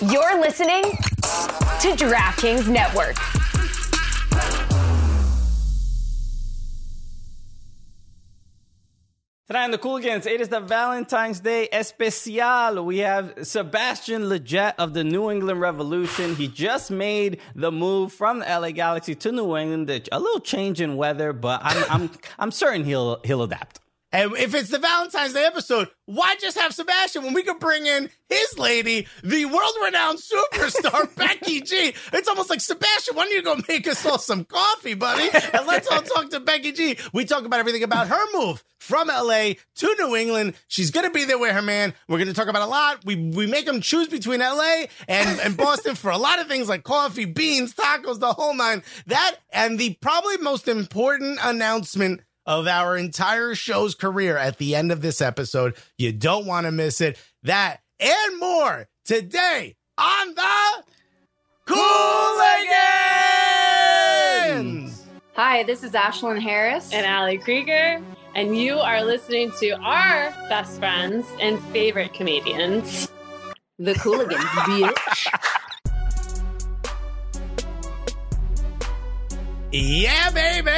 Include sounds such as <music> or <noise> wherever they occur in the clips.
You're listening to DraftKings Network. Tonight on the Cooligans, it is the Valentine's Day Especial. We have Sebastian Lletget of the New England Revolution. He just made the move from the LA Galaxy to New England. A little change in weather, but I'm I'm I'm certain he'll he'll adapt. And if it's the Valentine's Day episode, why just have Sebastian when we could bring in his lady, the world renowned superstar <laughs> Becky G? It's almost like Sebastian, why don't you go make us all some coffee, buddy? And let's all talk to Becky G. We talk about everything about her move from LA to New England. She's going to be there with her man. We're going to talk about a lot. We, we make them choose between LA and, and Boston for a lot of things like coffee, beans, tacos, the whole nine. That and the probably most important announcement of our entire show's career at the end of this episode. You don't want to miss it. That and more today on the Cooligans. Hi, this is Ashlyn Harris. and Ali Krieger, and you are listening to our best friends and favorite comedians. The Cooligans, <laughs> bitch. Yeah, baby.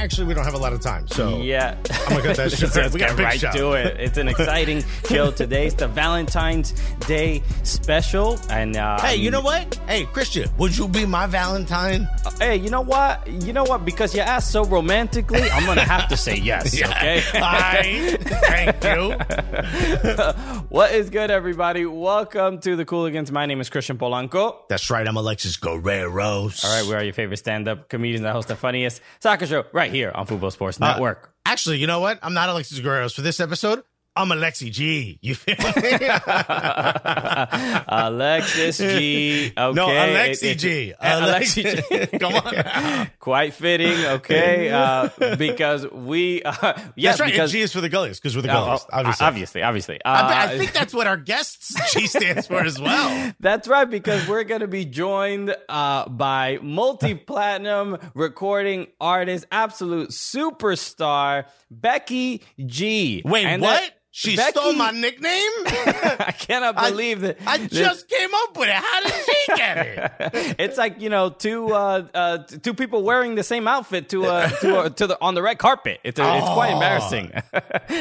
Actually, we don't have a lot of time, so Yeah. I'm gonna cut that <laughs> shit. Let's We got a get right show. to it. It's an exciting show <laughs> today. It's the Valentine's Day special. And uh, Hey, you know what? Hey, Christian, would you be my Valentine? Hey, you know what? You know what? Because you asked so romantically, I'm gonna have to say <laughs> yes. Okay. Right. Thank you. what is good, everybody? Welcome to the Cooligans. My name is Christian Polanco. That's right. I'm Alexis Guerreros. All right, we are your favorite stand-up comedians that host the funniest soccer show right here on Football Sports Uh, Network. Actually, you know what? I'm not Alexis Guerreros for this episode. I'm Alexi G. You feel me? <laughs> Alexis G. Okay. No, Alexi It- G. Uh, Alexi G. <laughs> Come on. now. <laughs> Quite fitting, okay? Uh, because we, uh, yes, That's right. because G is for the gullies because we're the Oh, gullies. oh, obviously. obviously, obviously. I, Uh, I think that's what our guests G stands for as well. That's right, because we're going to be joined uh, by multi platinum recording artist, absolute superstar, Becky G. Wait, And what? that- she Becky- stole my nickname? <laughs> I cannot I- believe that. I that- just came up with it. How did she get it? <laughs> it's like you know two uh, uh, two people wearing the same outfit to uh, to uh, to the on the red carpet. It's uh, it's quite Oh. embarrassing. <laughs>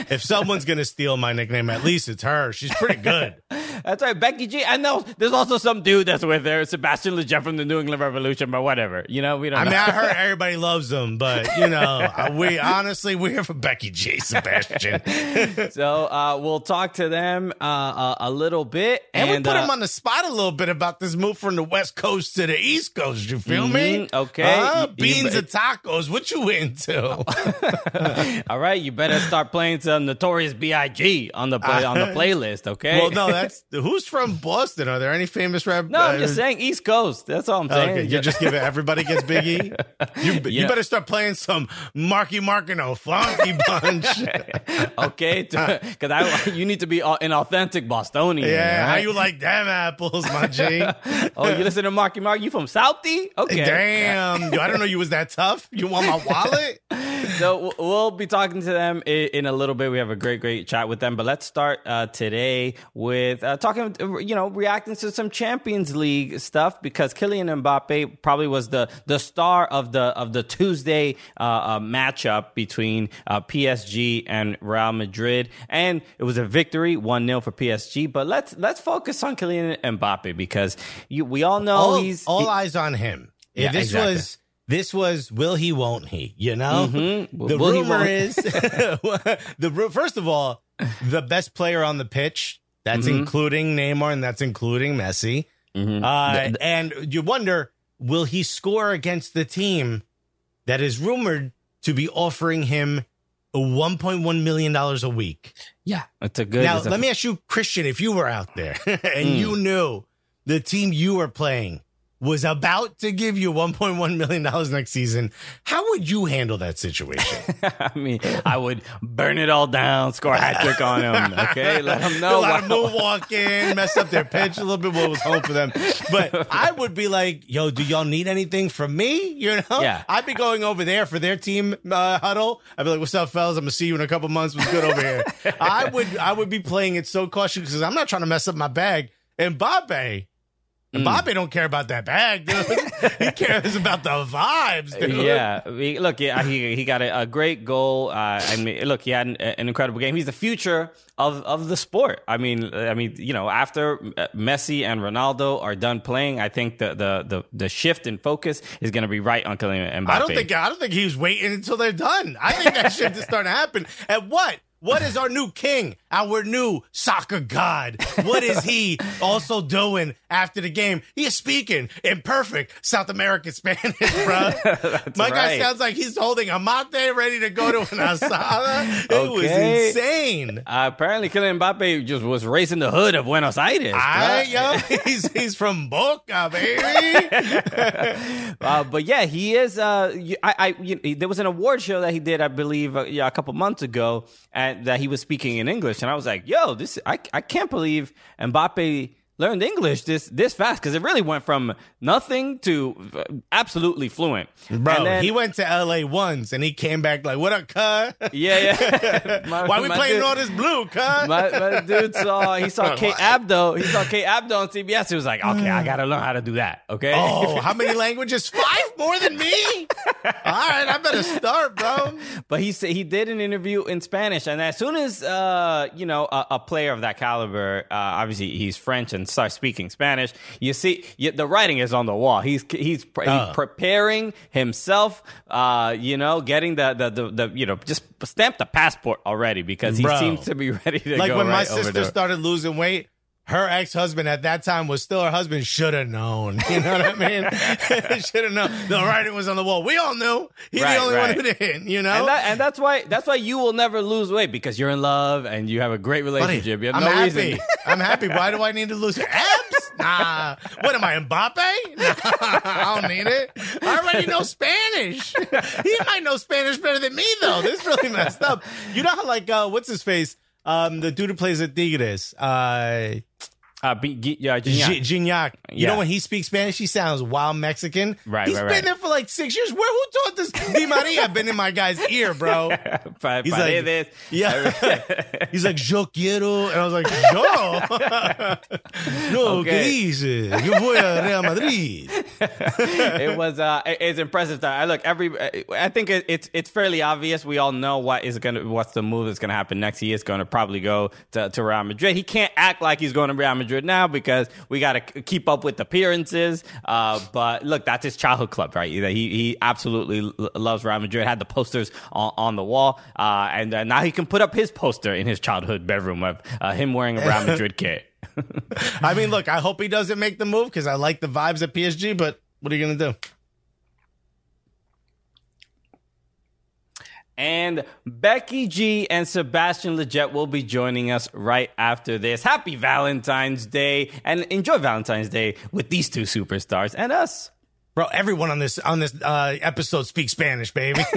if someone's going to steal my nickname, at least it's her. She's pretty good. That's right, Becky G. I know there's also some dude that's with her, Sebastian Lletget from the New England Revolution, but whatever. You know, we don't. I know. mean, I heard everybody loves them, but you know, we honestly we're here for Becky G. Sebastian, So uh, we'll talk to them uh, uh, a little bit, and, we put uh, them on the spot a little bit about this move from the West Coast to the East Coast. You feel me? Mhm, okay. Beans you- and tacos. What you into? <laughs> All right, you better start playing some Notorious B.I.G. on the play, on the <laughs> playlist. Okay. well, no, that's who's from Boston. Are there any famous rap? no, I'm uh, just saying East Coast. That's all I'm saying. Okay, you're just give it. Everybody gets Biggie. <laughs> You, you Yeah. better start playing some Marky Markino, Funky Bunch. okay, <laughs> because I you need to be an authentic Bostonian. yeah, how you like them apples, my G? <laughs> Oh, you listen to Marky Mark? You from Southie? Okay. Damn, yo, I don't know you was that tough. You want my wallet? <laughs> so we'll be talking to them in, a little bit. We have a great, great chat with them. But let's start uh, today with uh, talking, you know, reacting to some Champions League stuff because Kylian Mbappe probably was the the star of the of the Tuesday uh, uh, matchup between uh, PSG and Real Madrid, and it was a victory, one 0 for PSG. But let's let's focus on Kylian Mbappe because you, we all know all, he's all he- eyes on him. If Yeah, this exactly. was this was will he won't he? You know, Mhm. the Will rumor is <laughs> <laughs> the first of all the best player on the pitch. That's Mhm. including Neymar and that's including Messi. Mhm. Uh, and you wonder, will he score against the team that is rumored to be offering him $1.1 million a week? yeah, That's a good. now, it's let me ask you, Christian, if you were out there <laughs> and Mm. you knew the team you were playing was about to give you 1.1 million dollars next season, how would you handle that situation? <laughs> I mean, I would burn it all down, score a hat trick on him. Okay, let him know. <laughs> a lot of moonwalking, mess up their pitch a little bit. What was home for them, but <laughs> I would be like, "Yo, do y'all need anything from me?" You know, Yeah. I'd be going over there for their team uh, huddle. I'd be like, "What's up, fellas? I'm gonna see you in a couple months. What's good over here?" I would, I would be playing it so cautious because I'm not trying to mess up my bag. And Mbappe. Mm. Mbappe don't care about that bag, dude. <laughs> he cares about the vibes, dude. Yeah, look, yeah, he he got a, a great goal. Uh, I mean, look, he had an, an incredible game. He's the future of, of the sport. I mean, I mean, you know, after uh, Messi and Ronaldo are done playing, I think the the the, the shift in focus is going to be right on Kylian Mbappe. I don't think I don't think he was waiting until they're done. I think that shit is starting to happen. At what? What is our new king, our new soccer god? What is he also doing after the game? He is speaking in perfect South American Spanish, <laughs> bro. <laughs> My guy sounds like he's holding a mate ready to go to an asada. It Okay. was insane. Uh, apparently, Kylian Mbappe just was racing the hood of Buenos Aires. I, yo, he's he's from Boca, baby. <laughs> Uh, but yeah, he is. Uh, I, I- you- there was an award show that he did, I believe, uh, yeah, a couple months ago, and that he was speaking in English, and I was like, "Yo, this! I, I can't believe Mbappe learned English this this fast because it really went from nothing to uh, absolutely fluent." Bro, And then- he went to LA once and he came back like, "What up, cuz?" <laughs> Yeah, yeah. <laughs> My- Why we playing dude- all this blue, cuz? <laughs> My, my dude saw he saw Kate Abdo. He saw Kate Abdo on CBS. He was like, "Okay, I gotta learn how to do that." Okay. oh, how many languages? Five more than me? all right, I better start, bro. But he said he did an interview in Spanish, and as soon as uh, you know a, a player of that caliber, uh, obviously he's French and starts speaking Spanish, you see you, the writing is on the wall. He's he's, pre- Uh. he's preparing himself, uh, you know, getting the, the the the you know just stamp the passport already because he Bro. seems to be <laughs> ready to Like go when my right over sister started losing weight, her ex husband at that time was still her husband. Should have known. <laughs> You know what I mean? <laughs> Should have known. The writing was on the wall. We all knew. He's Right, the only right. one who didn't. You know. and, that, and that's why that's why you will never lose weight because you're in love and you have a great Buddy, relationship. You have I'm no happy. reason. <laughs> I'm happy. Why do I need to lose abs? Nah. What am I, Mbappe? Nah, I don't need it. I already know Spanish. He might know Spanish better than me, though. This really messed up. You know how, like, uh, what's his face? Um, the dude who plays Tigres, uh, Uh, be, G- yeah, Gignac. Gi- Gignac. You Yeah. know when he speaks Spanish, he sounds wild Mexican. Right, He's right, been right. there for like six years. Where who taught this? Di Maria been in my guy's ear, bro. <laughs> Pa- He's like- paredes. Yeah. <laughs> He's like, yo quiero. And I was like, yo. <laughs> no, Okay. ¿qué dices? Yo voy a Real Madrid. it was uh it- it's impressive that I look every I think it, it's it's fairly obvious we all know what is going to what's the move that's going to happen next he is going to probably go to, to Real Madrid he can't act like he's going to Real Madrid now because we got to keep up with appearances. Uh but look that's his childhood club right? He he absolutely loves Real Madrid had the posters on, on the wall. Uh and uh, now he can put up his poster in his childhood bedroom of uh, him wearing a Real Madrid <laughs> kit. I mean, look, I hope he doesn't make the move because I like the vibes at PSG, but what are you going to do? And Becky G and Sebastian Lletget will be joining us right after this. Happy Valentine's Day and enjoy Valentine's Day with these two superstars and us. Bro, everyone on this on this uh, episode speaks Spanish, baby. <laughs>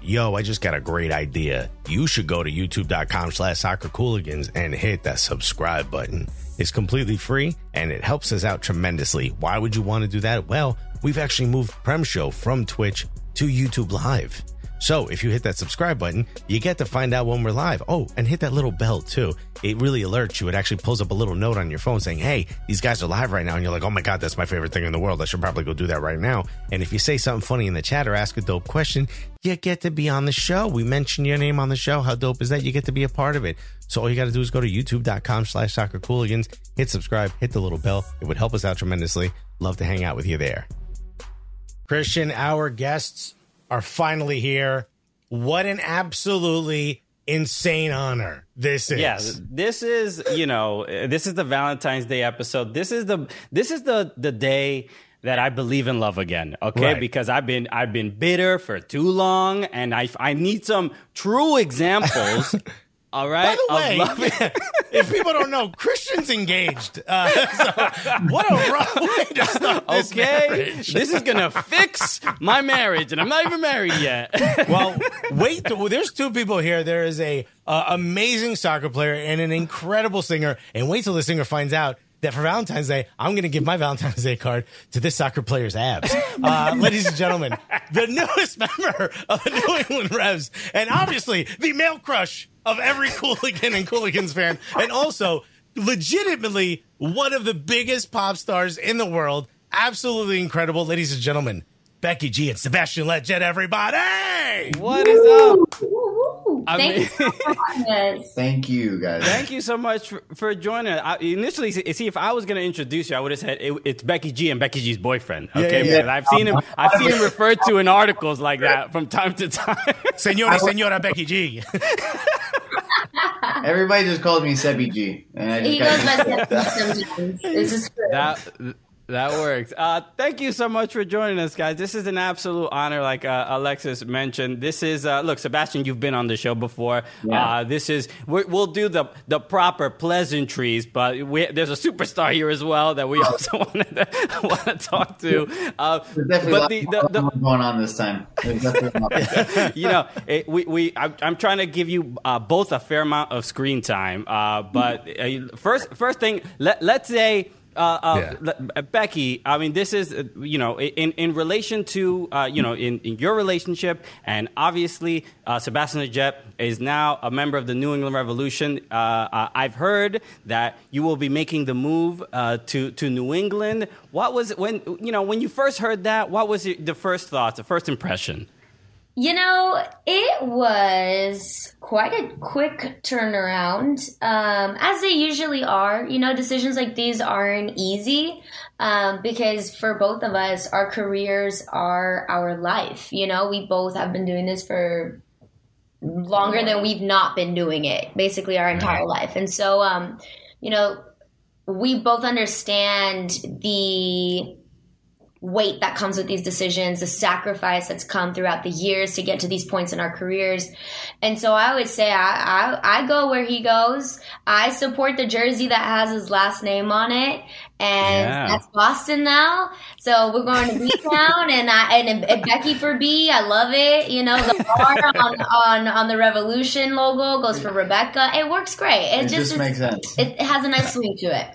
Yo, I just got a great idea. You should go to youtube.com slash soccercooligans and hit that subscribe button. It's completely free and it helps us out tremendously. Why would you want to do that? Well, we've actually moved Prem Show from Twitch to YouTube Live. So if you hit that subscribe button, you get to find out when we're live. Oh, and hit that little bell too. It really alerts you. It actually pulls up a little note on your phone saying, hey, these guys are live right now. And you're like, oh my God, that's my favorite thing in the world. I should probably go do that right now. And if you say something funny in the chat or ask a dope question, you get to be on the show. We mention your name on the show. How dope is that? You get to be a part of it. So all you got to do is go to youtube.com slash soccercooligans, hit subscribe, hit the little bell. It would help us out tremendously. Love to hang out with you there. Christian, our guests are finally here. What an absolutely insane honor this is. Yeah, this is, you know, <laughs> this is the Valentine's Day episode. This is the this is the the day that I believe in love again. Okay, Right. because I've been I've been bitter for too long, and I I need some true examples <laughs> All right. By the way, <laughs> if people don't know, Christian's engaged. Uh, <laughs> so what a rough <laughs> way to start this okay, marriage. this is gonna fix my marriage, and I'm not even married yet. well, wait. till- There's two people here. There is a uh, amazing soccer player and an incredible singer. And wait till the singer finds out that for Valentine's Day, I'm going to give my Valentine's Day card to this soccer player's abs. <laughs> Uh, ladies and gentlemen, the newest member of the New England Revs, and obviously the male crush of every Cooligan and Cooligans fan, and also legitimately one of the biggest pop stars in the world. Absolutely incredible, ladies and gentlemen. Becky G and Sebastian Legend, everybody! what is up? I Thank mean- you so <laughs> Thank you, guys. Thank you so much for, for joining. I, initially, see if I was going to introduce you, I would have said it, it's Becky G and Becky G's boyfriend. Okay, yeah, yeah. because I've seen him. I've seen him referred to in articles like that from time to time. <laughs> Senora, Senora Becky G. <laughs> Everybody just calls me Sebi G. And I just He goes by used to that. sometimes. This is true. that that works. Uh, thank you so much for joining us, guys. This is an absolute honor, like uh, Alexis mentioned. This is uh, look, Sebastian, you've been on the show before. Yeah. Uh, this is we we'll do the the proper pleasantries, but we, there's a superstar here as well that we <laughs> also wanted to, <laughs> want to talk to. Uh, definitely but the, the, the going on this time. There's definitely a lot. <laughs> you know, it, we, we I'm, I'm trying to give you uh, both a fair amount of screen time. Uh, but uh, first, first thing, let let's say. Uh, uh, Yeah. Becky, I mean, this is uh, you know in in relation to uh, you know in, in your relationship, and obviously uh, Sebastian Lletget is now a member of the New England Revolution. I've heard that you will be making the move uh, to to New England. What was when you know when you first heard that? What was the first thoughts, the first impression? You know, it was quite a quick turnaround, um, as they usually are. You know, decisions like these aren't easy um, because for both of us, our careers are our life. You know, we both have been doing this for longer than we've not been doing it, basically our entire life. And so, um, you know, we both understand the weight that comes with these decisions, the sacrifice that's come throughout the years to get to these points in our careers. And so I would say I, I, I go where he goes. I support the jersey that has his last name on it. And Yeah. that's Boston now. So we're going to B Town and I and, and Becky for B. I love it. You know, the R <laughs> on, on on the Revolution logo goes for Rebecca. It works great. It, It just, just makes sense. It has a nice swing to it.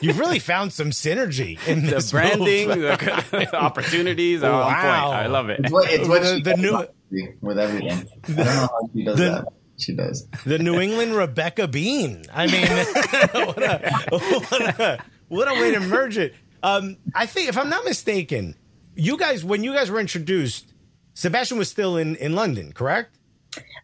You've really found some synergy in the this branding, move. the <laughs> opportunities are on point. Wow. I love it. It's what, it's what The- she the does new- with everything. I don't know how she does The- that. She does. the New England Rebecca Bean. I mean, <laughs> what, a, what, a, what a way to merge it. Um, I think, if I'm not mistaken, you guys, when you guys were introduced, Sebastian was still in, in London, correct?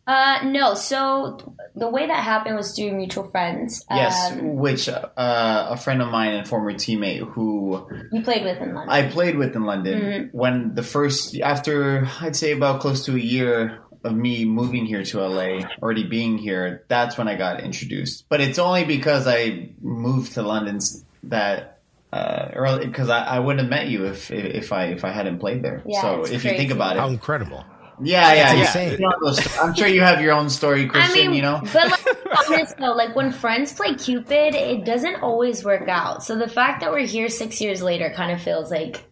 Uh, no. So the way that happened was through mutual friends. Yes, Um, which uh, a friend of mine and former teammate who you played with in London. I played with in London Mm-hmm. when the first after I'd say about close to a year of me moving here to LA, already being here, that's when I got introduced. But it's only because I moved to London s- that uh, early because I, I wouldn't have met you if if I if I hadn't played there. Yeah, so it's if you think crazy. about How it, incredible. Yeah, yeah, That's yeah. insane. You know I'm sure you have your own story, I Christian. mean, you know, but like, be honest though, <laughs> like when friends play Cupid, it doesn't always work out. So the fact that we're here six years later kind of feels like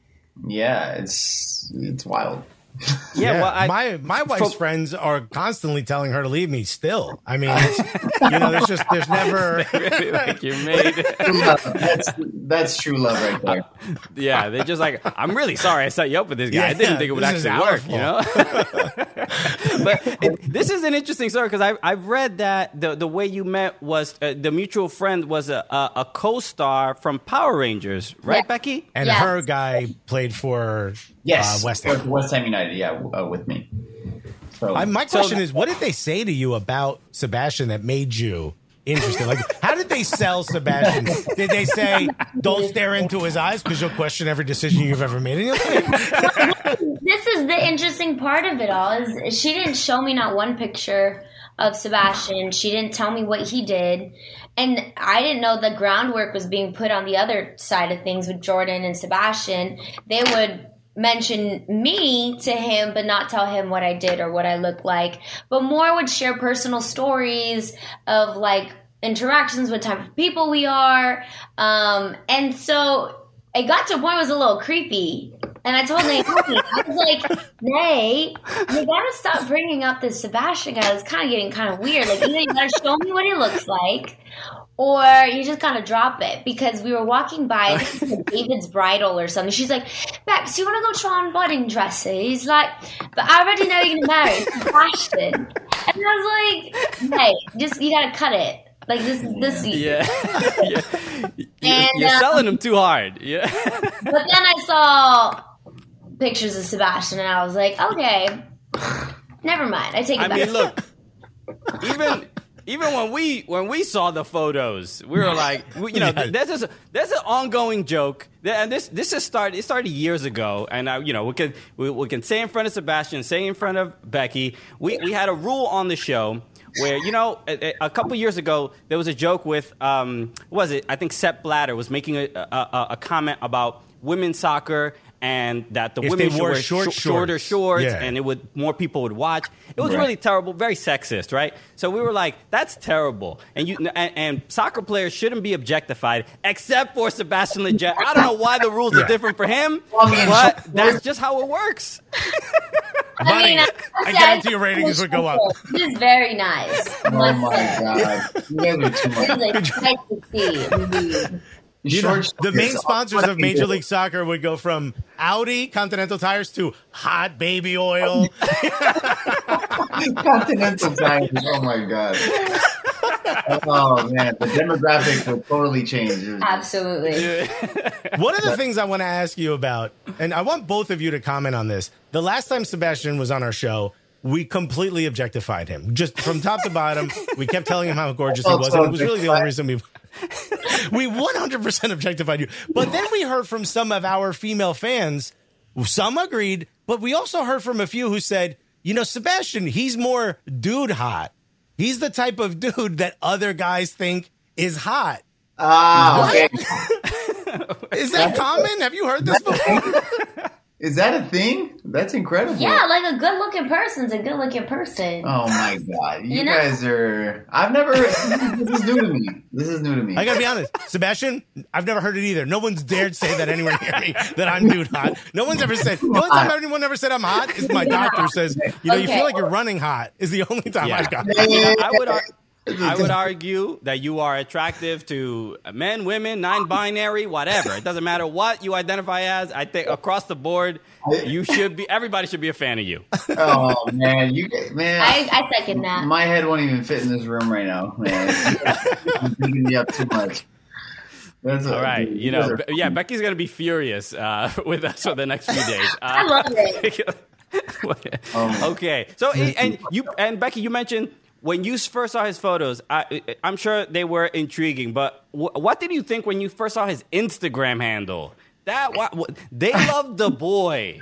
yeah, it's it's wild. Yeah, well, I, my my wife's from- friends are constantly telling her to leave me. Still, I mean, <laughs> it's, you know, there's just there's never. <laughs> really like you made that's that's true love right there. Yeah, they're just like, I'm really sorry I set you up with this guy. <laughs> I didn't think it would actually work, you know? <laughs> but it, this is an interesting story because I've, I've read that the, the way you met was uh, the mutual friend was a, a, a co star from Power Rangers, right, Yeah. Becky? And Yes. her guy played for Yes, uh, West West, Ham. West Ham United. Yeah, uh, with me. So I, my So- question is, what did they say to you about Sebastian that made you interested? Like, how did they sell Sebastian? Did they say, "Don't stare into his eyes because you'll question every decision you've ever made in your life"? <laughs> this is the interesting part of it all is she didn't show me not one picture of Sebastian. She didn't tell me what he did. And I didn't know the groundwork was being put on the other side of things with Jordan and Sebastian. They would mention me to him, but not tell him what I did or what I looked like, but more would share personal stories of like interactions with type of people we are. Um, and so it got to a point it was a little creepy. And I told Naomi, I was like, Nay, you gotta stop bringing up this Sebastian guy. It's kind of getting kind of weird. Like, either you gotta show me what he looks like, or you just kind of drop it. Because we were walking by I think it was David's bridal or something. She's like, Bex, you wanna go try on wedding dresses? He's like, but I already know you're gonna marry Sebastian. And I was like, Nay, just, you gotta cut it. Like, this is this Yeah, yeah. <laughs> You're, And, you're uh, selling them too hard. Yeah. But then I saw pictures of Sebastian and I was like, okay, never mind. I take it I back. mean, look, <laughs> even even when we when we saw the photos, we were like, we, you know, Yeah. there's this there's an ongoing joke, and this this is started it started years ago, and uh, you know, we can we, we can say in front of Sebastian, say in front of Becky. We we had a rule on the show. Where you know, a, a couple years ago, there was a joke with, um, what was it? I think Sepp Blatter was making a, a, a, a comment about women's soccer and that the If women they should wore wear short sh- shorter shorts. shorts, Yeah. and it would more people would watch. It was Right. really terrible, very sexist, right? So we were like, that's terrible. And you and, and soccer players shouldn't be objectified, except for Sebastian Lletget. I don't know why the rules Yeah. are different for him, but that's just how it works. I mean, Buddy, I guarantee your ratings would go up. This is very nice. Oh my god, you guys are too <laughs> This much. is a sight to see. Indeed. You know, the main sponsors of Major League Soccer would go from Audi Continental Tires to Hot Baby Oil. <laughs> Continental Tires. Oh my god. Oh man, the demographic would totally change. Absolutely. <laughs> One of the things I want to ask you about, and I want both of you to comment on this. The last time Sebastian was on our show, we completely objectified him, just from top to bottom. We kept telling him how gorgeous he oh, was, and it was really the only reason we. <laughs> We 100% objectified you. But then we heard from some of our female fans. Some agreed, but we also heard from a few who said, you know, Sebastian, he's more dude hot. He's the type of dude that other guys think is hot. Ah, okay. <laughs> Is that common? Have you heard this before? Is that a thing? That's incredible. Yeah, like a good looking person's a good looking person. Oh my god, <laughs> you, You know- guys are. I've never. This is, new to me. This is new to me. I gotta be honest, Sebastian. I've never heard it either. No one's dared say that anywhere near me that I'm dude hot. No one's ever said. The only time anyone ever said I'm hot is my doctor says, you know, you feel like you're running hot. Is the only time Yeah. I've got. I would ar- I would <laughs> argue that you are attractive to men, women, non-binary, whatever. It doesn't matter what you identify as. I think across the board, you should be. Everybody should be a fan of you. <laughs> Oh man, you man. I, I second that. my head won't even fit in this room right now, man. <laughs> You're beating me up too much. That's All right, dude, you know, Be- yeah, Becky's gonna be furious uh, with us for the next few days. Uh, I love it. Um, okay, so and you and Becky, you mentioned when you first saw his photos. I, I'm sure they were intriguing, but wh- what did you think when you first saw his Instagram handle? That what, what they <laughs> love the boy.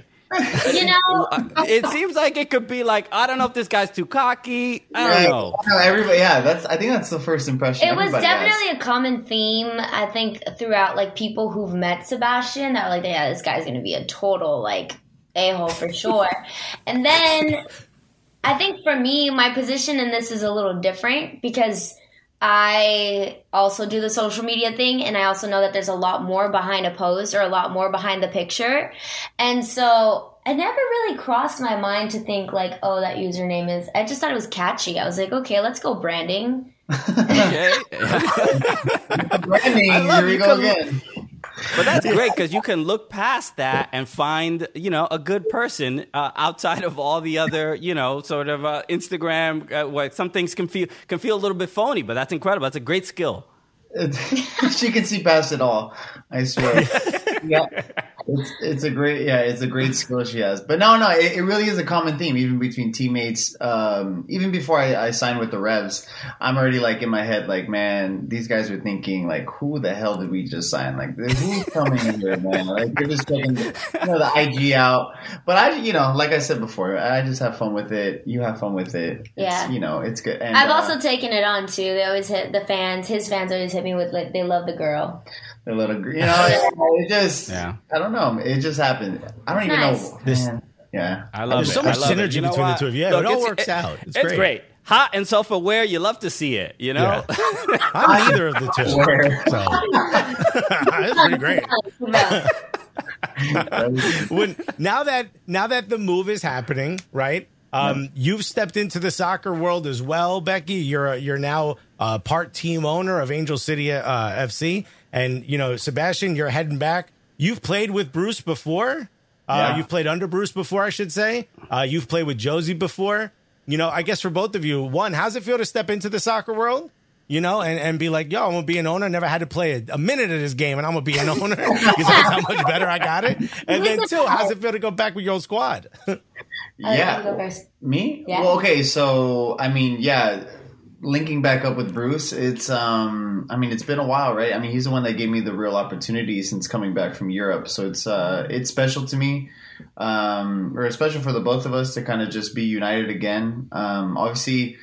You know, Uh, it seems like it could be like I don't know if this guy's too cocky. I yeah, don't know. no, everybody. Yeah, that's. I think that's the first impression. it was everybody has. definitely a common theme, I think, throughout like people who've met Sebastian that were like, yeah, this guy's gonna be a total like a hole for sure. and then I think for me, my position in this is a little different because I also do the social media thing and I also know that there's a lot more behind a post or a lot more behind the picture. And so it never really crossed my mind to think like, oh, that username is I just thought it was catchy. I was like, okay, let's go branding. <laughs> Okay. <laughs> <laughs> Branding. I love Here we go again. But that's great because you can look past that and find, you know, a good person uh, outside of all the other, you know, sort of uh, Instagram. Uh, where some things can feel can feel a little bit phony, but that's incredible. That's a great skill. <laughs> she can see past it all. I swear. <laughs> yeah, it's it's a great yeah, it's a great skill she has. But no, no, it, it really is a common theme, even between teammates. Um, even before I, I signed with the Revs, I'm already like in my head, like, man, these guys are thinking like, who the hell did we just sign? Like, who's coming in here, man? Like, they're just checking the, you know, the IG out. But I, you know, like I said before, I just have fun with it. You have fun with it. It's, Yeah. you know, it's good. And, I've uh, also taken it on too. They always hit the fans. His fans always hit me with like they love the girl. A little, gr- you know, it, <laughs> it just, Yeah. I don't know. It just happened. I don't even nice. know. This- yeah. I love There's it. so much I love it. synergy You know between the two of you. Yeah, it all works out. It's great. Hot and self aware. You love to see it. You know. <laughs> I'm neither of the two. So <laughs> it's pretty great. when now that now that the move is happening, right? Um, You've stepped into the soccer world as well, Becky. You're a, you're now a part team owner of Angel City uh, FC, and you know Sebastian, you're heading back. You've played with Bruce before. Uh, Yeah. You've played under Bruce before, I should say. Uh, you've played with Jozy before. You know, I guess for both of you, one, how's it feel to step into the soccer world? You know, and, and be like, yo, I'm gonna be an owner. Never had to play a, a minute of this game, and I'm gonna be an owner <laughs> because that's how much better I got it. And then two, how's it feel to go back with your old squad? <laughs> Yeah. you go first. Me? Yeah. Well, okay, so I mean, yeah, linking back up with Bruce, it's um I mean, it's been a while, right? I mean, he's the one that gave me the real opportunity since coming back from Europe. So it's uh it's special to me. Um or special for the both of us to kind of just be united again. Um obviously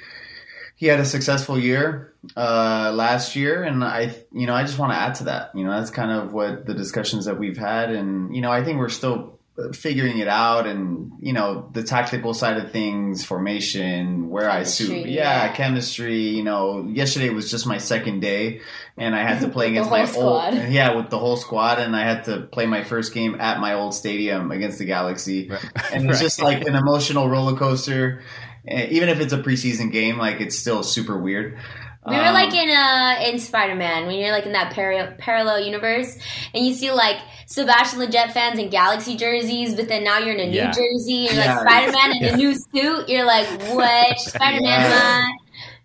he had a successful year uh, last year, and I, you know, I just want to add to that. You know, that's kind of what the discussions that we've had, and you know, I think we're still figuring it out, and you know, the tactical side of things, formation, where I suit, yeah, yeah. chemistry. You know, yesterday was just my second day, and I had to play <laughs> against my squad. old, <laughs> yeah, with the whole squad, and I had to play my first game at my old stadium against the Galaxy, and <laughs> it's just like an emotional roller coaster. Eh, Even if it's a preseason game, like it's still super weird. We were Um, like in uh in Spider Man when you're like in that par- parallel universe and you see like Sebastian Lletget fans in Galaxy jerseys, but then now you're in a Yeah. new jersey and you're Yeah. like Spider Man in a <laughs> new suit. You're like, what <laughs> Spider Man? Yeah.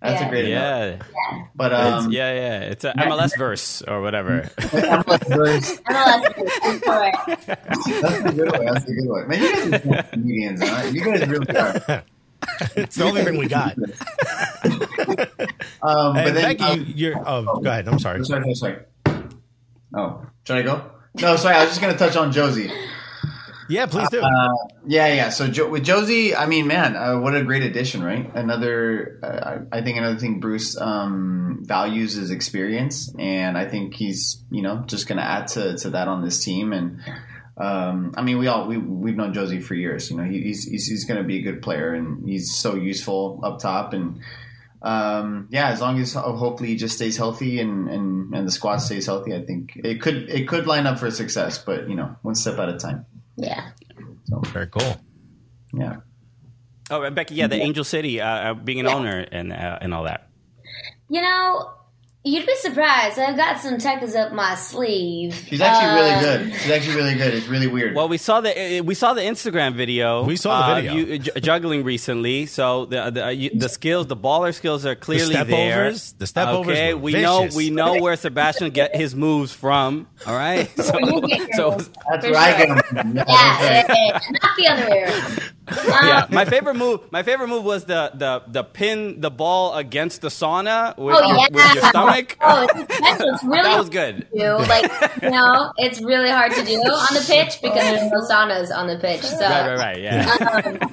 That's Yeah. a great yeah. yeah. But It's- um, yeah. Yeah. It's a MLS verse or whatever. <laughs> that's MLS. Correct. a good one. That's a good one. Man, you guys are comedians, huh? You guys really are. it's the only thing we got. Um, but then, Becky, um, you, you're. Oh, go ahead. I'm sorry. I'm sorry, I'm sorry. Oh, should I go? No, sorry. I was just gonna touch on Jozy. Yeah, please do. Uh, yeah, yeah. So jo- with Jozy, I mean, man, uh, what a great addition, right? Another, uh, I I think another thing Bruce um, values is experience, and I think he's, you know, just going to add to to that on this team. And um, I mean, we all we we've known Jozy for years. You know, he, he's he's, he's going to be a good player, and he's so useful up top, and. Um, yeah, as long as hopefully he just stays healthy and, and, and the squad stays healthy, I think it could it could line up for success. But you know, one step at a time. Yeah. So. Very cool. Yeah. Oh, and Becky, yeah, the Angel City, uh, uh, being an owner and uh, and all that. You know, you'd be surprised. I've got some techers up my sleeve. She's actually Uh, really good. She's actually really good. It's really weird. Well, we saw the uh, we saw the Instagram video. We saw the uh, video. you, j- juggling recently, so the the, uh, you, the skills, the baller skills are clearly step there. overs- the step overs Okay, were we know we know where Sebastian get his moves from. All right, <laughs> so, so. That's where I sure. get them. Yeah, Yeah, right. yeah, yeah. not the other way around. <laughs> yeah, Um, my favorite move. My favorite move was the the the pin the ball against the sauna with, Oh, yeah. with your stomach. <laughs> Oh, it's, it's <laughs> really that was hard good. to do. Like, you know, it's really hard to do on the pitch because there's no saunas on the pitch. So, Right, right, right. Yeah.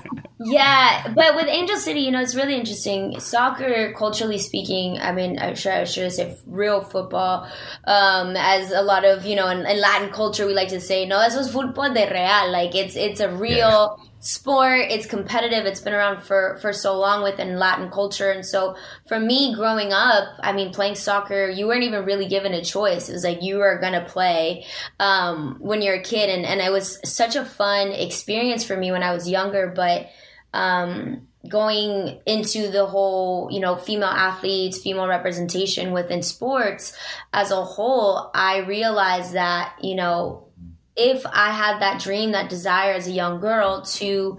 yeah, but with Angel City, you know, it's really interesting. Soccer, culturally speaking, I mean, I should, I should say real football, um, as a lot of, you know, in, in Latin culture, we like to say, no, eso es fútbol de real. Like, it's, it's a real sport. It's competitive. It's been around for, for so long within Latin culture. And so for me growing up, I mean, playing soccer, you weren't even really given a choice. It was like you were going to play um, when you're a kid. And, and it was such a fun experience for me when I was younger. But um, going into the whole, you know, female athletes, female representation within sports as a whole, I realized that, you know, if I had that dream, that desire as a young girl to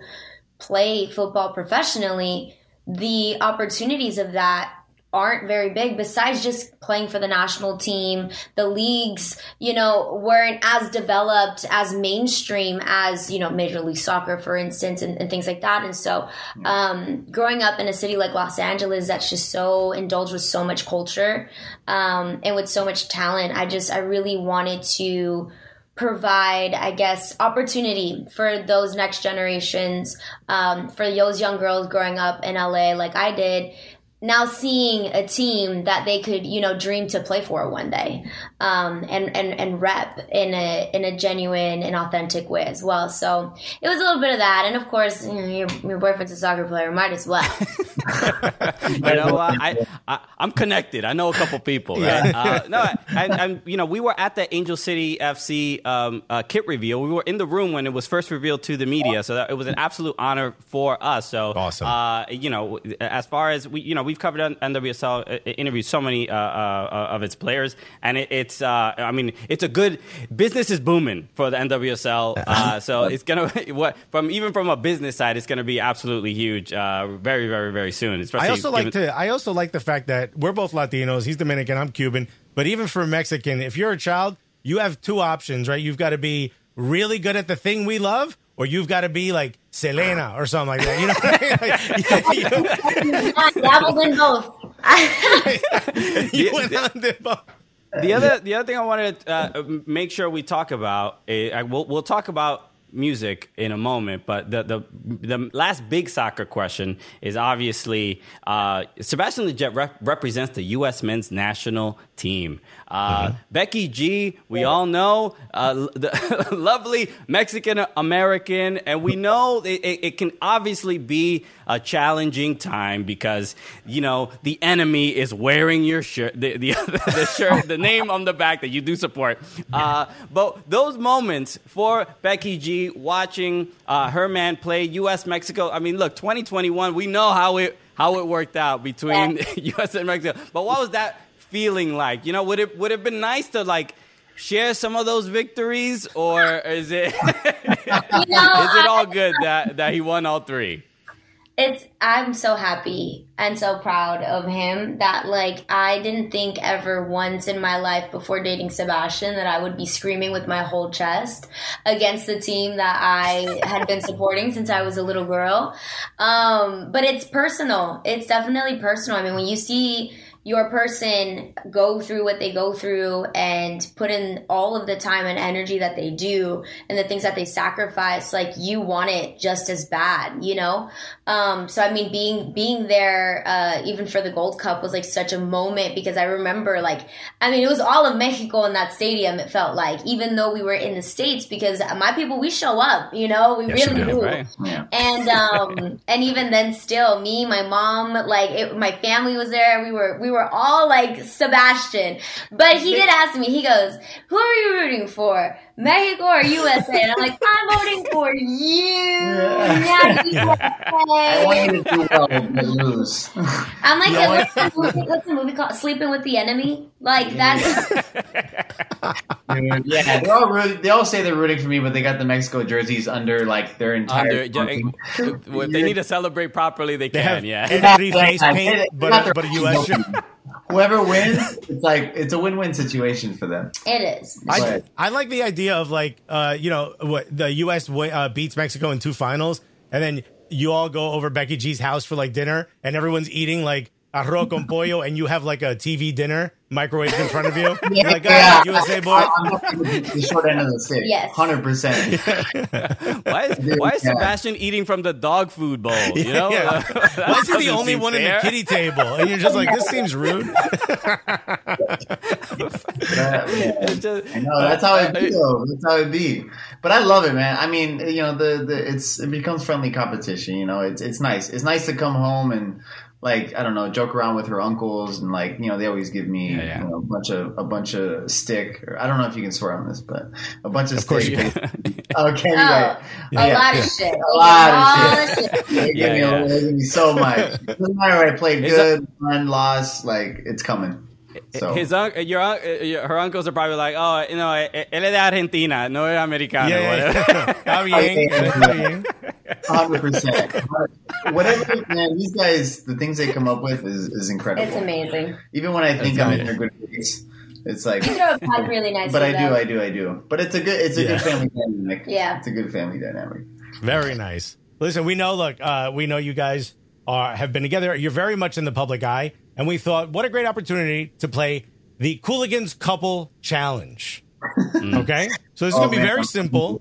play football professionally, the opportunities of that aren't very big besides just playing for the national team. The leagues you know weren't as developed as mainstream as you know major league soccer for instance and, and things like that. And so um, growing up in a city like los angeles that's just so indulged with so much culture um, and with so much talent i just i really wanted to provide, I guess, opportunity for those next generations, um, for those young girls growing up in LA like I did. now seeing a team that they could, you know, dream to play for one day, um, and and and rep in a in a genuine and authentic way as well. So it was a little bit of that, and of course, you know, your your boyfriend's a soccer player, might as well. <laughs> <laughs> you know, uh, I, I I'm connected. I know a couple people. Right? Uh, no, and, and you know, we were at the Angel City FC um, uh, kit reveal. We were in the room when it was first revealed to the media, so that, it was an absolute honor for us. So Awesome. Uh, you know, as far as we, you know, we've covered on NWSL uh, interviews so many uh, uh, of its players, and it, it's, uh, I mean, it's a good business is booming for the NWSL. Uh, so it's gonna <laughs> what from even from a business side, it's gonna be absolutely huge, uh, very, very, very soon. I also like given- to. I also like the fact that we're both Latinos. He's Dominican. I'm Cuban. But even for a Mexican, if you're a child, you have two options, right? You've got to be really good at the thing we love, or you've got to be like Selena or something like that. You know, what I mean? Like, <laughs> <laughs> I dabbled in both. you, you went on the boat. The other the other thing I wanted to uh, make sure we talk about, uh, I- we'll, we'll talk about music in a moment, but the the the last big soccer question is obviously uh, Sebastian Lletget rep- represents the U.S. men's national team. Uh, Becky G, we all know, uh, the <laughs> lovely Mexican American, and we know it, it, it can obviously be a challenging time because you know the enemy is wearing your shirt, the the, <laughs> the shirt, the name on the back that you do support. Uh, but those moments for Becky G watching uh, her man play U.S. Mexico. I mean, look, 2021, we know how it how it worked out between U.S. <laughs> and Mexico. But what was that feeling like? You know, would it would have been nice to like share some of those victories, or is it <laughs> is it all good that that he won all three? it's I'm so happy and so proud of him that like I didn't think ever once in my life before dating Sebastian that I would be screaming with my whole chest against the team that I had been supporting since I was a little girl. Um, but it's personal. It's definitely personal. I mean, when you see your person go through what they go through and put in all of the time and energy that they do and the things that they sacrifice like you want it just as bad you know um, so i mean being being there uh, even for the gold cup was like such a moment because i remember like i mean it was all of mexico in that stadium it felt like even though we were in the states because my people we show up you know we Yes, really do, do right. Yeah. and um and even then still me my mom like it, my family was there we were we were all like sebastian. But he did ask me he goes who are you rooting for mexico or usa and i'm like i'm voting for you not <laughs> I want USA. you to do well but lose. i'm like You know what's the movie, what's the movie called sleeping with the enemy like that's Dude, <laughs> yeah, they all root, they all say they're rooting for me, but they got the Mexico jerseys under like their entire. Under, well, if they need to celebrate properly, they They can. have yeah. N3 face paint, but not but a U.S. shirt. Whoever wins, it's like it's a win-win situation for them. it is I, I like the idea of like uh, you know what the U.S. wa- uh, beats Mexico in two finals, and then you all go over Becky G's house for like dinner, and everyone's eating like arroz con pollo, and you have like a TV dinner microwave in front of you. <laughs> You're like, oh, Yeah. Ah, USA boy. I- I'm the short end of the stick. Yes. hundred percent. <laughs> Why is, why is Yeah. Sebastian eating from the dog food bowl? You know, Yeah. <laughs> Why is he the only seem one in the kitty table? And you're just like, this seems rude. It's just- I know that's how it be. Though. That's how it be. But I love it, man. I mean, you know, the, the it's it becomes friendly competition. You know, it's it's nice. It's nice to come home and like I don't know, joke around with her uncles and like you know they always give me Yeah, yeah. You know, a bunch of a bunch of stick. Or, I don't know if you can swear on this, but a bunch of, Of course stick. you <laughs> okay, oh, right. a Yeah. lot of shit A lot of of shit They give Yeah, me yeah. a- they give me so much. <laughs> Doesn't matter if I play Is good, won, lost. Like it's coming. So His un- your, un- uh, your her uncles are probably like, oh, you know, él es de Argentina, no es americano. Yeah, whatever. yeah. <laughs> Está bien, bien. hundred percent. Whatever, man. These guys, the things they come up with is, is incredible. it's amazing Even when I think That's I'm in amazing. their good grace, it's like. you throw a really nice But I though. do, I do, I do. But it's a good, it's a Yeah. good family dynamic. Yeah. it's a good family dynamic. Very nice. Listen, we know. Look, uh, we know you guys are have been together. You're very much in the public eye, and we thought, what a great opportunity to play the Cooligans Couple Challenge. okay, so this is Oh, gonna be man. very simple.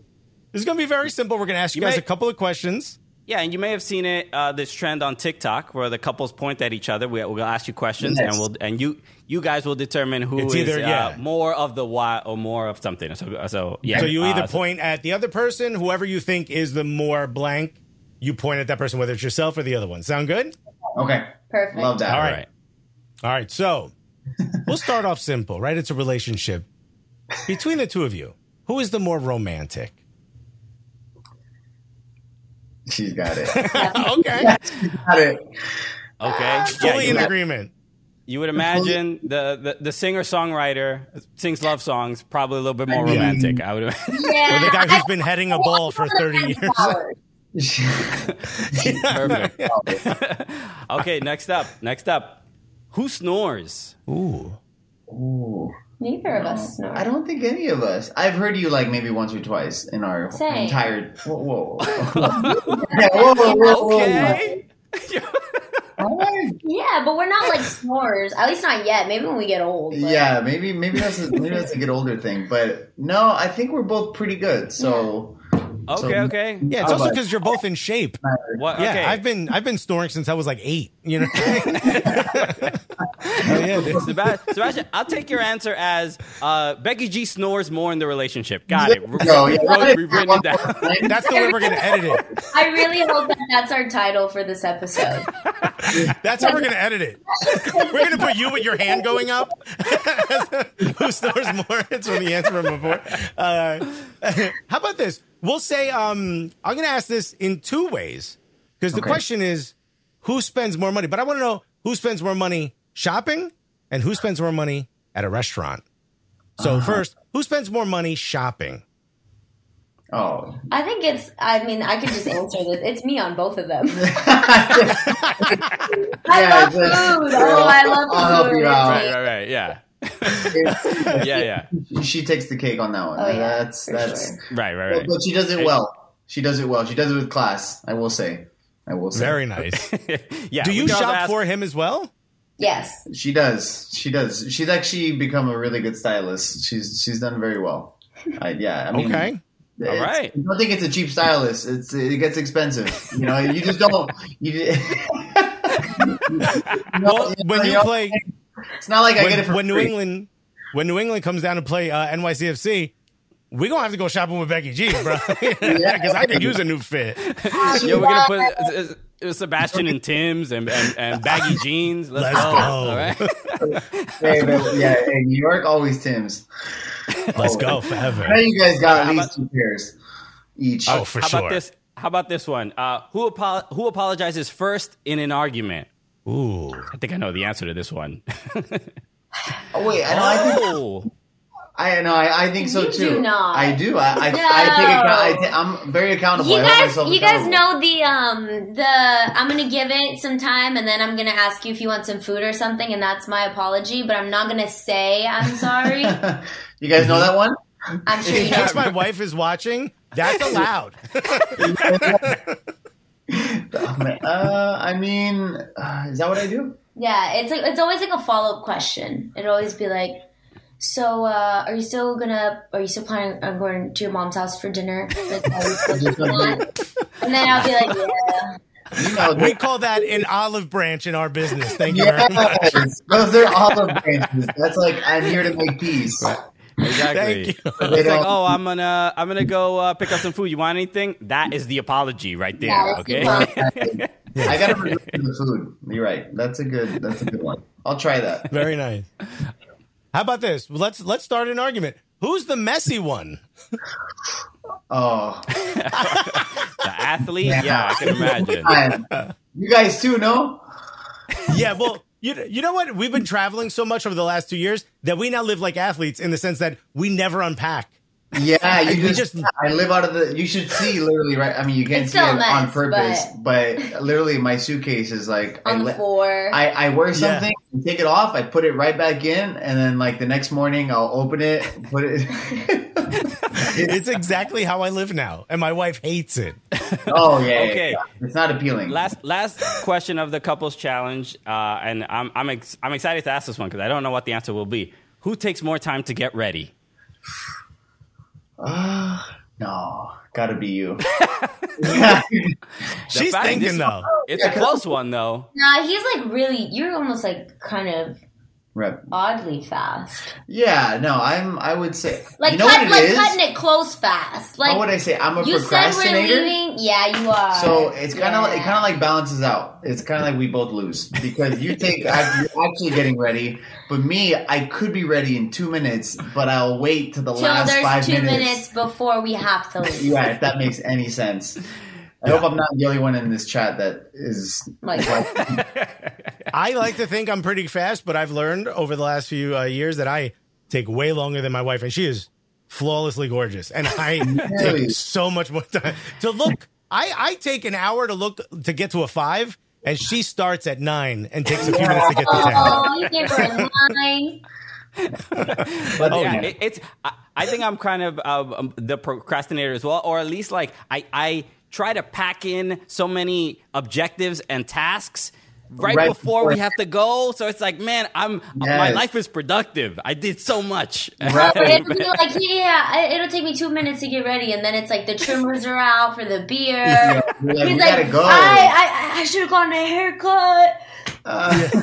This is gonna be very simple. We're gonna ask you, You guys may- a couple of questions. Yeah, and you may have seen it uh, this trend on TikTok where the couples point at each other. We, we'll ask you questions, Yes. and we'll and you you guys will determine who It's is either- yeah. uh, more of the why or more of something. So so yeah. So you either uh, point at the other person, whoever you think is the more blank, you point at that person, whether it's yourself or the other one. Sound good? Okay. Perfect. Love that. All All right. Right. All right. So we'll start off simple, right? It's a relationship between the two of you. Who is the more romantic? She's got it. <laughs> <laughs> okay. got it. Okay. Fully you, in agreement. you would imagine the, the, the singer songwriter sings love songs, probably a little bit more mean- romantic. I would imagine. Yeah. Or the guy who's been heading a ball for 30 years. <laughs> Perfect. okay, next up. Next up. Who snores? Ooh. Ooh. Neither of us snore. I don't think any of us. I've heard you like maybe once or twice in our Same. entire. Whoa, whoa. <laughs> yeah, whoa, whoa, whoa, whoa. Okay. <laughs> All right. Yeah, but we're not like snorers. At least not yet. Maybe when we get old. but- Yeah, maybe maybe that's a, maybe that's a get older thing, but no, I think we're both pretty good. So Okay, okay. Yeah, it's How also because you're both in shape. What, Yeah, okay. I've been I've been snoring since I was like eight. You know. <laughs> oh, yeah, dude. Sebas- Sebastian, I'll take your answer as uh, Becky G snores more in the relationship. Got it. There you go. We Yeah, wrote- that we is written it down. <laughs> That's the way we're gonna edit it. I really hope that that's our title for this episode. <laughs> That's how we're gonna edit it. We're gonna put you with your hand going up. Who snores more? It's from the answer from before. Uh, how about this? We'll say um, I'm gonna ask this in two ways because the Okay. question is who spends more money. But I want to know who spends more money shopping and who spends more money at a restaurant. So first, who spends more money shopping? Oh, I think it's. I mean, I could just answer this. It's me on both of them. <laughs> I Yeah, love that's- food. Oh, I love I'll food. you It's. Right, right, right. Yeah. Yeah, <laughs> yeah. she takes the cake on that one. Oh, yeah, that's that's. sure. Right, right, right. but she does it well. She does it well. She does it with class. I will say. I will say. Very nice. <laughs> yeah. Do you shop ask- for him as well? Yes. She does. She does. She's actually become a really good stylist. She's she's done very well. I, yeah. I mean, Okay. All right. I don't think it's a cheap stylist. It's it gets expensive. You know, you just don't. You, <laughs> just- Well, when you know, play it's not like I get it for when New. England when New England comes down to play uh, NYCFC, we're gonna have to go shopping with Becky G, bro. <laughs> Because I could use a new fit. <laughs> Yo, we're gonna put uh, uh, Sebastian and Tim's and, and, and baggy jeans. Let's, Let's go. go. All right. <laughs> Hey, but, yeah, hey, New York always Tim's. Let's Oh. go forever. I know you guys got How at about- least two pairs each. Oh, for How sure. about this? How about this one? Uh, who apo- who apologizes first in an argument? Ooh. I think I know the answer to this one. <laughs> Oh, wait, I know. I think oh, I know. I, I think so You too. do not. I do. I, I, No. I take account. I ta- I'm very accountable. You guys, you guys know the um the I'm gonna give it some time and then I'm gonna ask you if you want some food or something and that's my apology. But I'm not gonna say I'm <laughs> sorry. you guys know that one? I'm sure you know. case my wife is watching, that's allowed. <laughs> Uh, I mean, uh, is that what I do? Yeah, it's like it's always like a follow up question. It'd always be like, "So, uh, are you still gonna? Are you still planning on going to your mom's house for dinner?" Like, are you still <laughs> doing that? And then I'll be like, "Yeah." You know, We call that an olive branch in our business. Thank you very much. yes, those are olive branches. That's like I'm here to make peace. Exactly. Thank you. It's like, oh, I'm gonna I'm gonna go uh, pick up some food. You want anything? That is the apology right there. Yeah, okay. that's <laughs> I gotta remember the food. You're right. That's a good. That's a good one. I'll try that. Very nice. How about this? Let's let's start an argument. Who's the messy one? <laughs> Oh, <laughs> the athlete. Yeah, I can imagine. you guys too, no? Yeah, well, you, you know what? We've been traveling so much over the last two years that we now live like athletes in the sense that we never unpack. Yeah, <laughs> you We just, just- I live out of the. You should see literally right. I mean, you can't It's see it still on purpose, but, literally, my suitcase is like I, on the floor. I, I wear something, take it off, I put it right back in, and then like the next morning, I'll open it, put it. <laughs> <laughs> It's exactly how I live now, and my wife hates it. Oh yeah, yeah, Okay. yeah. it's not appealing. Last last question of the couples challenge, uh, and I'm I'm ex- I'm excited to ask this one because I don't know what the answer will be. Who takes more time to get ready? Uh, <sighs> No, gotta be you. <laughs> <laughs> She's thinking though. It's a close one though. Nah, he's like really. You're almost like kind of Rep. oddly fast. Yeah, no, I'm. I would say. Like you know cut, what it like is? cutting it close fast. Like what would I say? I'm a you said we're procrastinator. leaving. Yeah, you are. So it's kind of Yeah. like, it kind of like balances out. It's kind of like we both lose because you take act- you're actually getting ready, but me, I could be ready in two minutes, but I'll wait to the till last there's five two minutes. minutes before we have to leave. Yeah, if that makes any sense. I hope I'm not the only one in this chat that is Like I like to think I'm pretty fast, but I've learned over the last few uh, years that I take way longer than my wife, and she is flawlessly gorgeous, and I <laughs> take so much more time to look. I I take an hour to look to get to a five, and she starts at nine and takes a few minutes to get to ten. oh, you gave her a nine. <laughs> But Oh, yeah, yeah, it, it's. I, I think I'm kind of uh, um, the procrastinator as well, or at least like I, I try to pack in so many objectives and tasks right, Right before we have to go. So it's like, man, I'm my life is productive. I did so much. Right. It'll <laughs> be like, yeah, I- it'll take me two minutes to get ready, and then it's like the trimmers are out for the beer. <laughs> Yeah, like, He's like, go. I, I, I should have gotten a haircut. Uh, <laughs>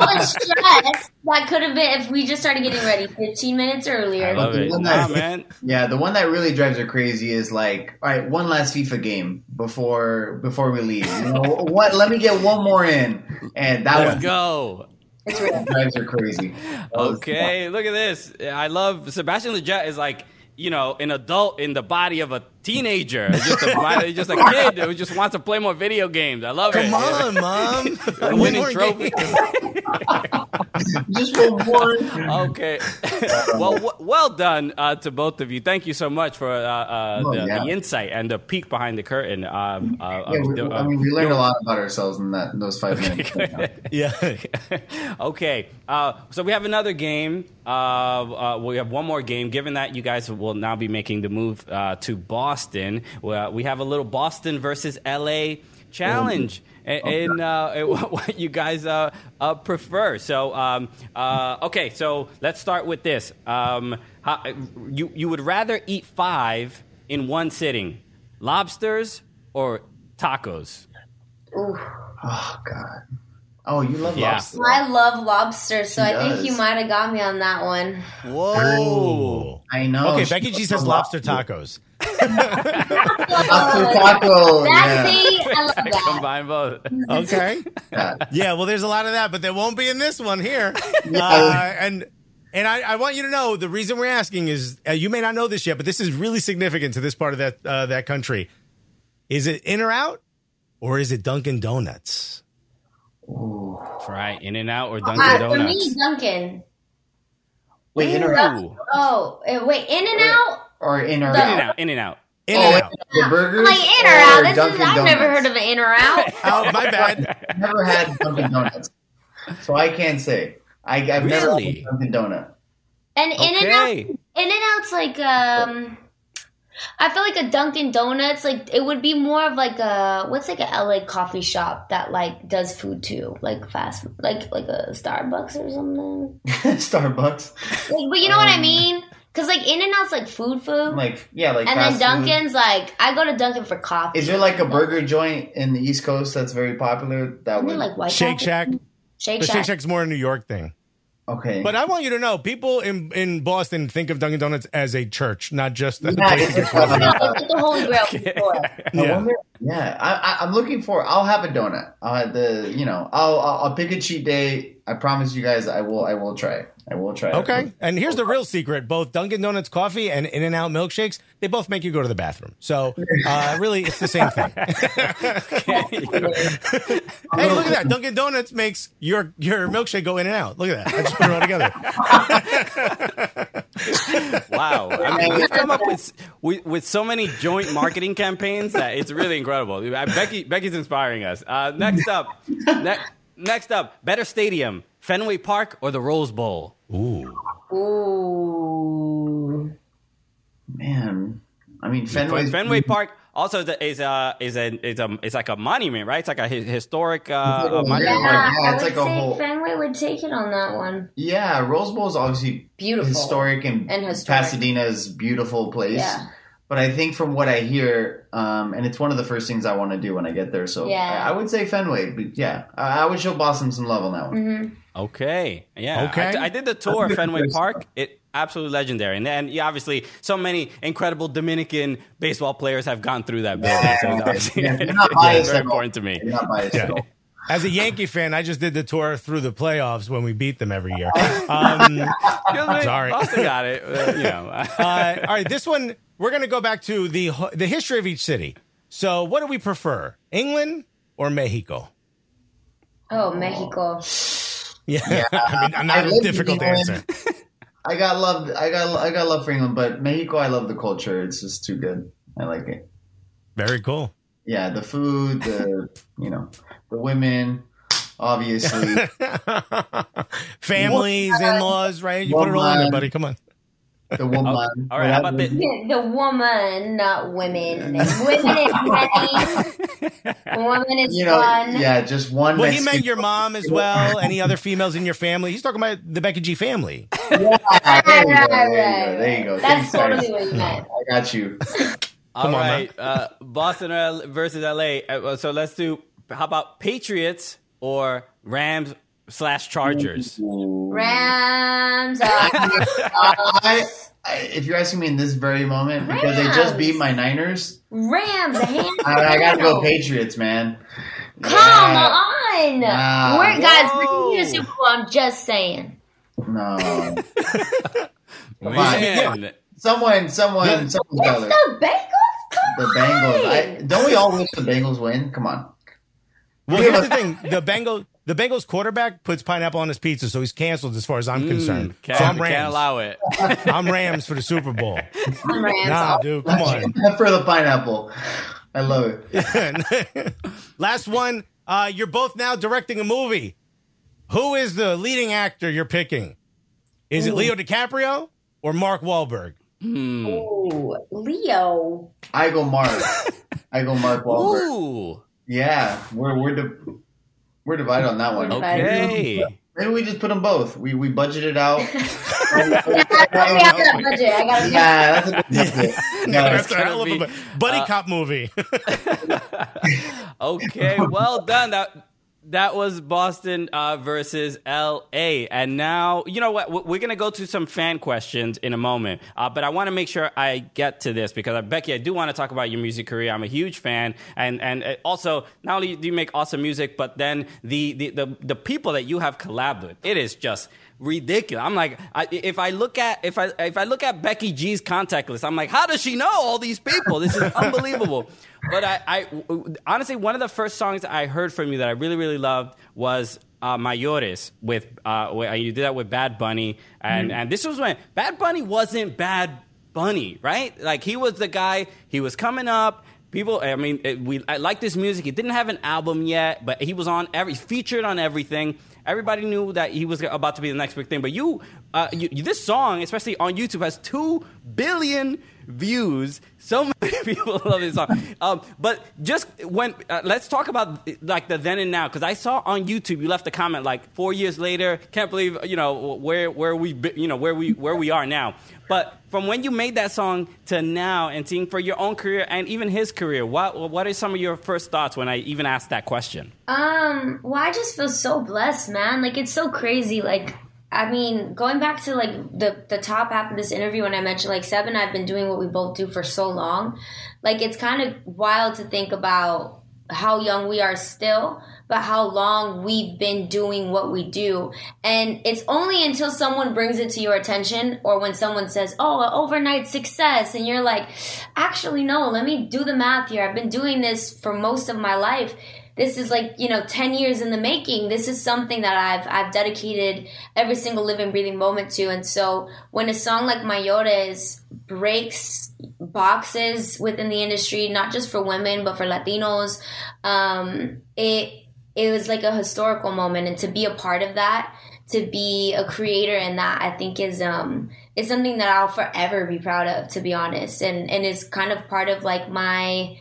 All the stress that could have been if we just started getting ready 15 minutes earlier. I love it. One Nah, man. yeah, the one that really drives her crazy is like, all right, one last FIFA game before before we leave. You know, <laughs> what? Let me get one more in, and that Let's one go. It's real. drives her crazy. Okay, look at this. I love Sebastian Lletget is like you know an adult in the body of a teenager, just a just a kid who just wants to play more video games. I love it. Come on, mom. A <laughs> One winning more trophy. <laughs> Just for one. Okay. <laughs> well, w- well done uh, to both of you. Thank you so much for uh, uh, Oh, the, yeah. the insight and the peek behind the curtain. Um, uh, Yeah, of we, the- I mean, we learned a lot about ourselves in that in those five minutes. Yeah. okay. Uh, so we have another game. Uh, uh, we have one more game. Given that you guys will now be making the move uh, to Boston, well, we have a little Boston versus LA challenge. And, and, uh, and <laughs> what you guys uh, uh, prefer. So, um, uh, okay, so let's start with this. Um, how, you, you would rather eat five in one sitting lobsters or tacos? Ooh. Oh God. Oh, you love Yeah. lobster. I love lobster, so She I think does. you might have got me on that one. Whoa. I know. Okay, She Becky G loves says lobster tacos. Lobster taco. That's Yeah. see, I love <laughs> that. Combine both. Okay. Yeah. Yeah, well, there's a lot of that, but there won't be in this one here. <laughs> Uh, and and I, I want you to know the reason we're asking is uh, you may not know this yet, but this is really significant to this part of that uh, that country. Is it In or Out, or is it Dunkin' Donuts? Right, In and Out or Dunkin' Uh, for Donuts. me, Dunkin'. Wait, in or out? Oh, uh, wait, In and Out? Or in or In and out? Out, In and Out. In Oh, and Out. the burgers? I'm like In or Out. This is, Dunkin' I've never heard of an In or Out. <laughs> Oh, my bad. I've <laughs> never had Dunkin' Donuts, so I can't say. I, I've never Really? had Dunkin' Donut. And In and Out, In and Out's like um, I feel like a Dunkin' Donuts. Like it would be more of like a what's like a LA coffee shop that like does food too, like fast, like like a Starbucks or something. <laughs> Starbucks, Like, but you know what I Um, mean? Because like In and Out's like food, food, like yeah, like and then fast food. Dunkin's like I go to Dunkin' for coffee. Is there like a burger joint in the East Coast that's very popular? That Isn't it would like White Shake Castle? Shack. Shake But Shack. Shake Shack's more a New York thing. okay, But I want you to know, people in in Boston think of Dunkin' Donuts as a church, not just a Yeah, place to it's get just- coffee. No, it's like the Holy Grail <laughs> before. I Yeah. wonder, yeah, I, I, I'm looking for. I'll have a donut. I'll have the, you know, I'll, I'll I'll pick a cheat day. I promise you guys, I will. I will try. it. I will try. it. Okay. And here's the real secret both Dunkin' Donuts coffee and In N Out milkshakes, they both make you go to the bathroom. So, uh, really, it's the same thing. hey, look at that. Dunkin' Donuts makes your, your milkshake go in and out. Look at that. I just put it all together. <laughs> Wow. I mean, we've come up with, with with so many joint marketing campaigns that it's really incredible. Becky Becky's inspiring us. Uh, next up, ne- next up, better stadium, Fenway Park or the Rose Bowl? Ooh. Ooh. man. I mean, Fenway. Fenway Park also is a, is a is a is a it's like a monument, right? It's like a hi- historic uh, uh, monument. Yeah, Yeah, I would like a say whole- Fenway would take it on that one. Yeah, Rose Bowl is obviously Beautiful. historic and, And historic. Pasadena's beautiful place. Yeah. But I think from what I hear, um, and it's one of the first things I want to do when I get there. So Yeah. I, I would say Fenway, but yeah, I, I would show Boston some love on that one. Mm-hmm. Okay. Yeah. Okay. I, I did the tour of Fenway Park. It absolutely legendary, and then yeah, obviously so many incredible Dominican baseball players have gone through that building. So it's <laughs> obviously Yeah, you're not <laughs> biased very at all. important to me. You're not biased at all. As a Yankee fan, I just did the tour through the playoffs when we beat them every year. <laughs> Um, Sorry. Boston got it. uh, you know. uh, all right, this one we're going to go back to the the history of each city. So, what do we prefer, England or Mexico? Oh, Mexico. Yeah, <laughs> I mean, I not a difficult England. answer. <laughs> I got love. I got I got love for England, but Mexico, I love the culture. It's just too good. I like it. Very cool. Yeah, the food, the <laughs> you know, the women, obviously. Families, in laws, right? You put it all in there, buddy. Come on. The woman. all right, how about the- The woman, not women. Women is money. <laughs> Woman is You know, fun. yeah, just one. Well, he Mexican- meant your mom as <laughs> well. Any other females in your family? He's talking about the Becky G family. <laughs> Yeah, there you go. Right, There you go. There you go. That's Thanks, guys. what you meant. I got you. All Come on, uh, Boston or versus LA. Uh, so let's do. How about Patriots or Rams slash Chargers? Rams. Uh, I, I, if you're asking me in this very moment, because they just beat my Niners, Rams. Hands I, I gotta go. Patriots, man. Come Yeah. on. Nah. We're, guys, we're going to the Super Bowl. I'm just saying. No. <laughs> Man, Someone, someone, someone's It's got it. the Bengals? Come The on. Bengals. I, don't we all wish the Bengals win? Come on. Well, here's the thing: the Bengal, the Bengals quarterback puts pineapple on his pizza, so he's canceled as far as I'm concerned. can't, so I'm can't Rams. allow it. <laughs> I'm Rams for the Super Bowl. I'm Rams. Nah, dude, come on. For the pineapple. I love it. <laughs> Last one. Uh, you're both now directing a movie. Who is the leading actor you're picking? Is it Leo DiCaprio or Mark Wahlberg? Ooh, Leo. I go Mark. <laughs> I go Mark Wahlberg. Ooh, Yeah, we're we're di- we're divided on that one. okay. Maybe we just put them both. We we budgeted out. I have that budget. I got yeah, that's a. Yeah, That's a hell of a buddy uh, cop movie. <laughs> Okay, well done. That that was Boston uh, versus L.A. And now, you know what? We- We're going to go to some fan questions in a moment. Uh, but I want to make sure I get to this because, uh, Becky, I do want to talk about your music career. I'm a huge fan. And, and uh, also, not only do you make awesome music, but then the, the, the, the people that you have collabed with, it is just ridiculous. I'm like, I, if I look at if I if I look at Becky G's contact list, I'm like, how does she know all these people? This is unbelievable. <laughs> But I, I honestly, one of the first songs I heard from you that I really really loved was uh, Mayores with uh, you did that with Bad Bunny, and and this was when Bad Bunny wasn't Bad Bunny, right? Like he was the guy. He was coming up. People, I mean, it, we I like this music. He didn't have an album yet, but he was on every featured on everything. Everybody knew that he was about to be the next big thing. But you, uh, you, this song, especially on YouTube, has two billion views. So <laughs> many people love this song. Um, but just when uh, let's talk about like the then and now, because I saw on YouTube you left a comment like four years later. Can't believe you know where where we you know where we where we are now. But from when you made that song to now, and seeing for your own career and even his career, what what are some of your first thoughts when I even asked that question? Um, well, I just feel so blessed, man. Like it's so crazy. Like, I mean, going back to like the the top half of this interview when I mentioned like Seb and I've been doing what we both do for so long. Like it's kind of wild to think about how young we are still, but how long we've been doing what we do. And it's only until someone brings it to your attention or when someone says, Oh, overnight success, and you're like, actually, no, let me do the math here. I've been doing this for most of my life this is like you know 10 years in the making. This is something that i've i've dedicated every single living breathing moment to. And so when a song like mayores breaks boxes within the industry not just for women but for latinos um it it was like a historical moment. And to be a part of that to be a creator in that i think is um is something that i'll forever be proud of to be honest. And and is kind of part of like my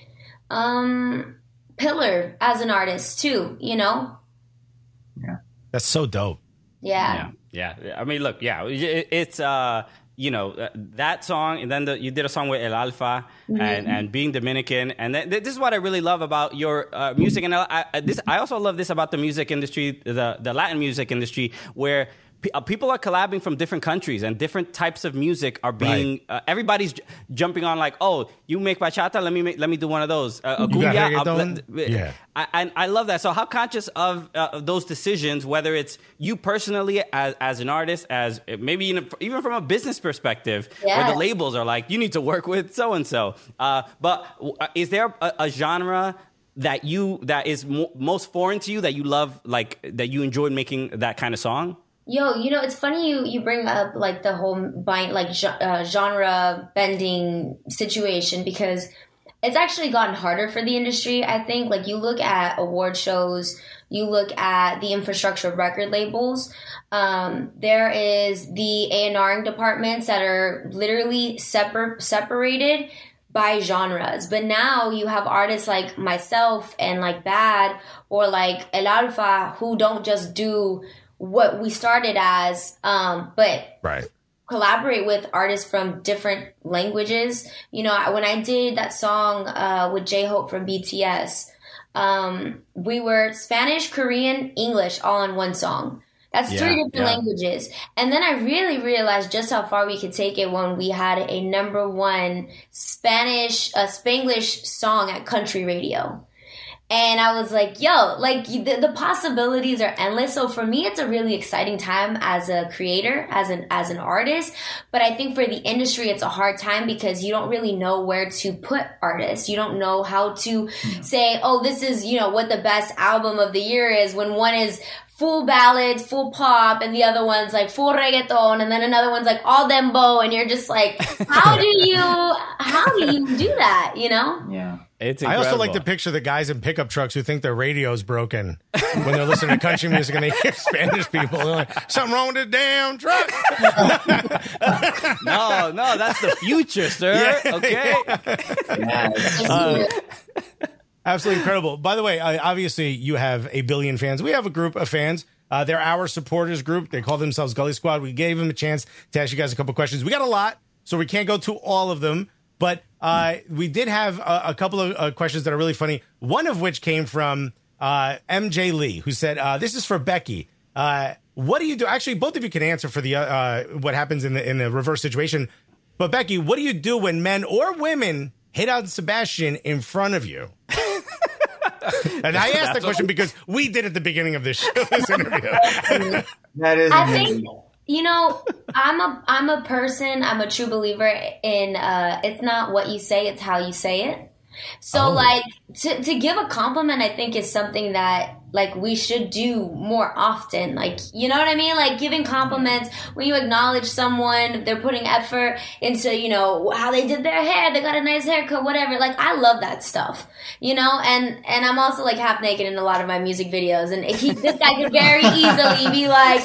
um pillar as an artist too you know Yeah. That's so dope. yeah, Yeah, yeah. I mean, look, yeah, it- it's uh, you know uh, that song, and then the, you did a song with El Alfa and and being Dominican, and then, this is what I really love about your uh, music. And I, I, this I also love this about the music industry, the the Latin music industry, where pe- people are collabing from different countries and different types of music are being uh, everybody's j- jumping on like oh you make bachata let me make, let me do one of those uh, a You got cumbia, uh, reggaeton? let- Yeah. I, and I love that. So, how conscious of, uh, of those decisions, whether it's you personally as, as an artist, as maybe even, even from a business perspective, where the labels are like, you need to work with so and so. But uh, is there a, a genre that you that is mo- most foreign to you that you love, like that you enjoyed making that kind of song? Yo, you know, it's funny you you bring up like the whole bind, like uh, genre bending situation because it's actually gotten harder for the industry. I think like you look at award shows, you look at the infrastructure of record labels. Um, there is the A and R departments that are literally separ- separated by genres. But now you have artists like myself and like Bad or like El Alfa who don't just do what we started as, um, but Right. collaborate with artists from different languages. You know, when I did that song uh, with J Hope from BTS, um, we were Spanish, Korean, English all in one song. That's three different yeah. languages. And then I really realized just how far we could take it when we had a number one Spanish, uh, Spanglish song at country radio. And I was like, yo, like the, the possibilities are endless. So for me, it's a really exciting time as a creator, as an, as an artist. But I think for the industry, it's a hard time because you don't really know where to put artists. You don't know how to hmm. say, oh, this is, you know, what the best album of the year is when one is full ballads, full pop, and the other one's like full reggaeton, and then another one's like all dembow, and you're just like, <laughs> how do you, how do you do that? You know? Yeah. It's I also like to picture the guys in pickup trucks who think their radio's broken when they're listening to country music and they hear <laughs> Spanish people. They're like, something wrong with the damn truck. no, no, that's the future, sir. <laughs> Okay. Yeah. it's- Uh, Absolutely incredible. By the way, uh, obviously you have a billion fans. We have a group of fans. Uh, they're our supporters group. They call themselves Gully Squad. We gave them a chance to ask you guys a couple questions. We got a lot, so we can't go to all of them. But uh, we did have a, a couple of uh, questions that are really funny. One of which came from uh, MJ Lee, who said, uh, "This is for Becky. Uh, what do you do? Actually, both of you can answer for the uh, uh, what happens in the in the reverse situation. But Becky, what do you do when men or women hit on Sebastian in front of you?" <laughs> and I asked that question because we did at the beginning of this show, this interview. That is I amazing. think you know I'm a I'm a person. I'm a true believer in uh, it's not what you say, it's how you say it. So Oh. like to to give a compliment, I think is something that like we should do more often. Like you know what I mean? Like giving compliments when you acknowledge someone, they're putting effort into you know how they did their hair, they got a nice haircut, whatever. Like I love that stuff, you know. And and I'm also like half naked in a lot of my music videos, and he this guy could very <laughs> easily be like,